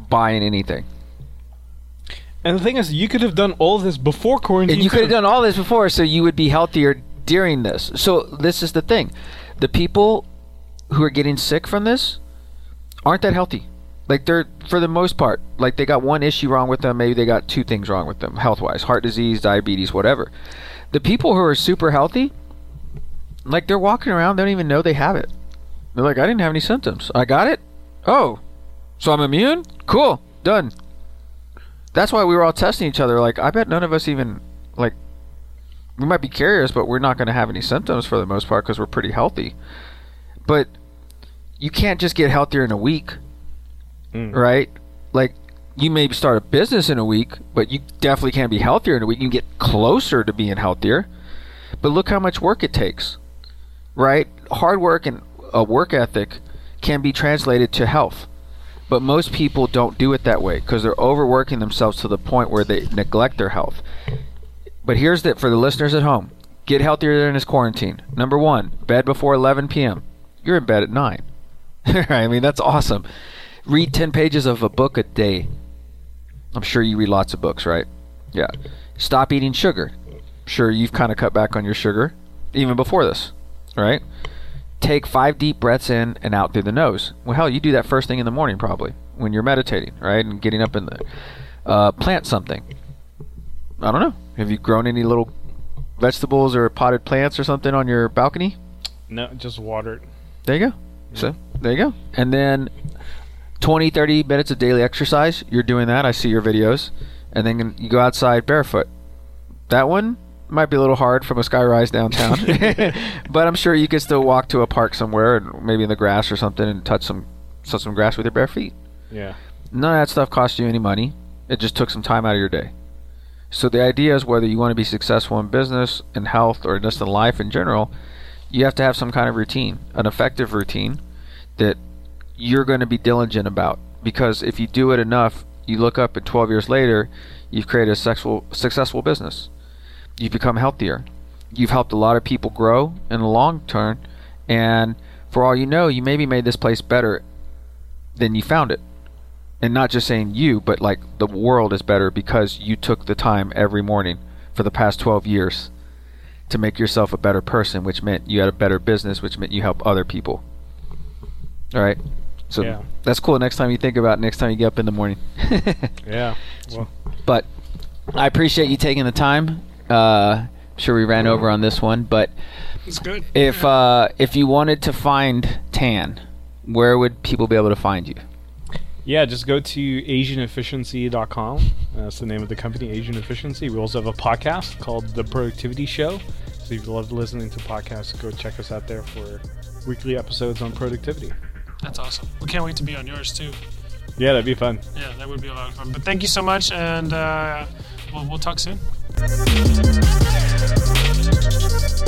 buying anything. And the thing is you could have done all this before quarantine And you could have done all this before, so you would be healthier during this. So this is the thing: the people who are getting sick from this aren't that healthy. Like they're, for the most part, like they got one issue wrong with them. Maybe they got two things wrong with them, health-wise: heart disease, diabetes, whatever. The people who are super healthy, like they're walking around, they don't even know they have it. They're like, I didn't have any symptoms. I got it. Oh, so I'm immune. Cool, done. That's why we were all testing each other. Like, I bet none of us even like we might be carriers, but we're not going to have any symptoms for the most part because we're pretty healthy. But you can't just get healthier in a week, Mm. right? Like, you may start a business in a week, but you definitely can't be healthier in a week. You can get closer to being healthier, but look how much work it takes, right? Hard work and a work ethic can be translated to health. But most people don't do it that way because they're overworking themselves to the point where they neglect their health. But here's that for the listeners at home get healthier during this quarantine. Number one, bed before 11 p.m. You're in bed at 9. I mean, that's awesome. Read 10 pages of a book a day. I'm sure you read lots of books, right? Yeah. Stop eating sugar. Sure, you've kind of cut back on your sugar even before this, right? Take five deep breaths in and out through the nose. Well, hell, you do that first thing in the morning probably when you're meditating, right? And getting up in the uh, plant something. I don't know. Have you grown any little vegetables or potted plants or something on your balcony? No, just watered. There you go. So there you go. And then 20, 30 minutes of daily exercise. You're doing that. I see your videos. And then you go outside barefoot. That one might be a little hard from a skyrise downtown, but I'm sure you could still walk to a park somewhere and maybe in the grass or something and touch some touch some grass with your bare feet. Yeah. None of that stuff cost you any money. It just took some time out of your day. So the idea is whether you want to be successful in business, in health, or just in life in general, you have to have some kind of routine, an effective routine that you're going to be diligent about. Because if you do it enough, you look up at 12 years later, you've created a sexual, successful business. You've become healthier. You've helped a lot of people grow in the long term, and for all you know, you maybe made this place better than you found it and not just saying you, but like the world is better because you took the time every morning for the past 12 years to make yourself a better person, which meant you had a better business, which meant you help other people. All right. So Yeah. that's cool. Next time you think about it, next time you get up in the morning. Yeah. Well, but I appreciate you taking the time. Uh, I'm sure we ran over on this one, but It's good. if uh, if you wanted to find Tan, where would people be able to find you? yeah, just go to AsianEfficiency.com. That's the name of the company, Asian Efficiency. We also have a podcast called The Productivity Show. So if you love listening to podcasts, go check us out there for weekly episodes on productivity. That's awesome. We can't wait to be on yours too. Yeah, that'd be fun. Yeah, that would be a lot of fun. But thank you so much, and uh, we'll, we'll talk soon. Thank you.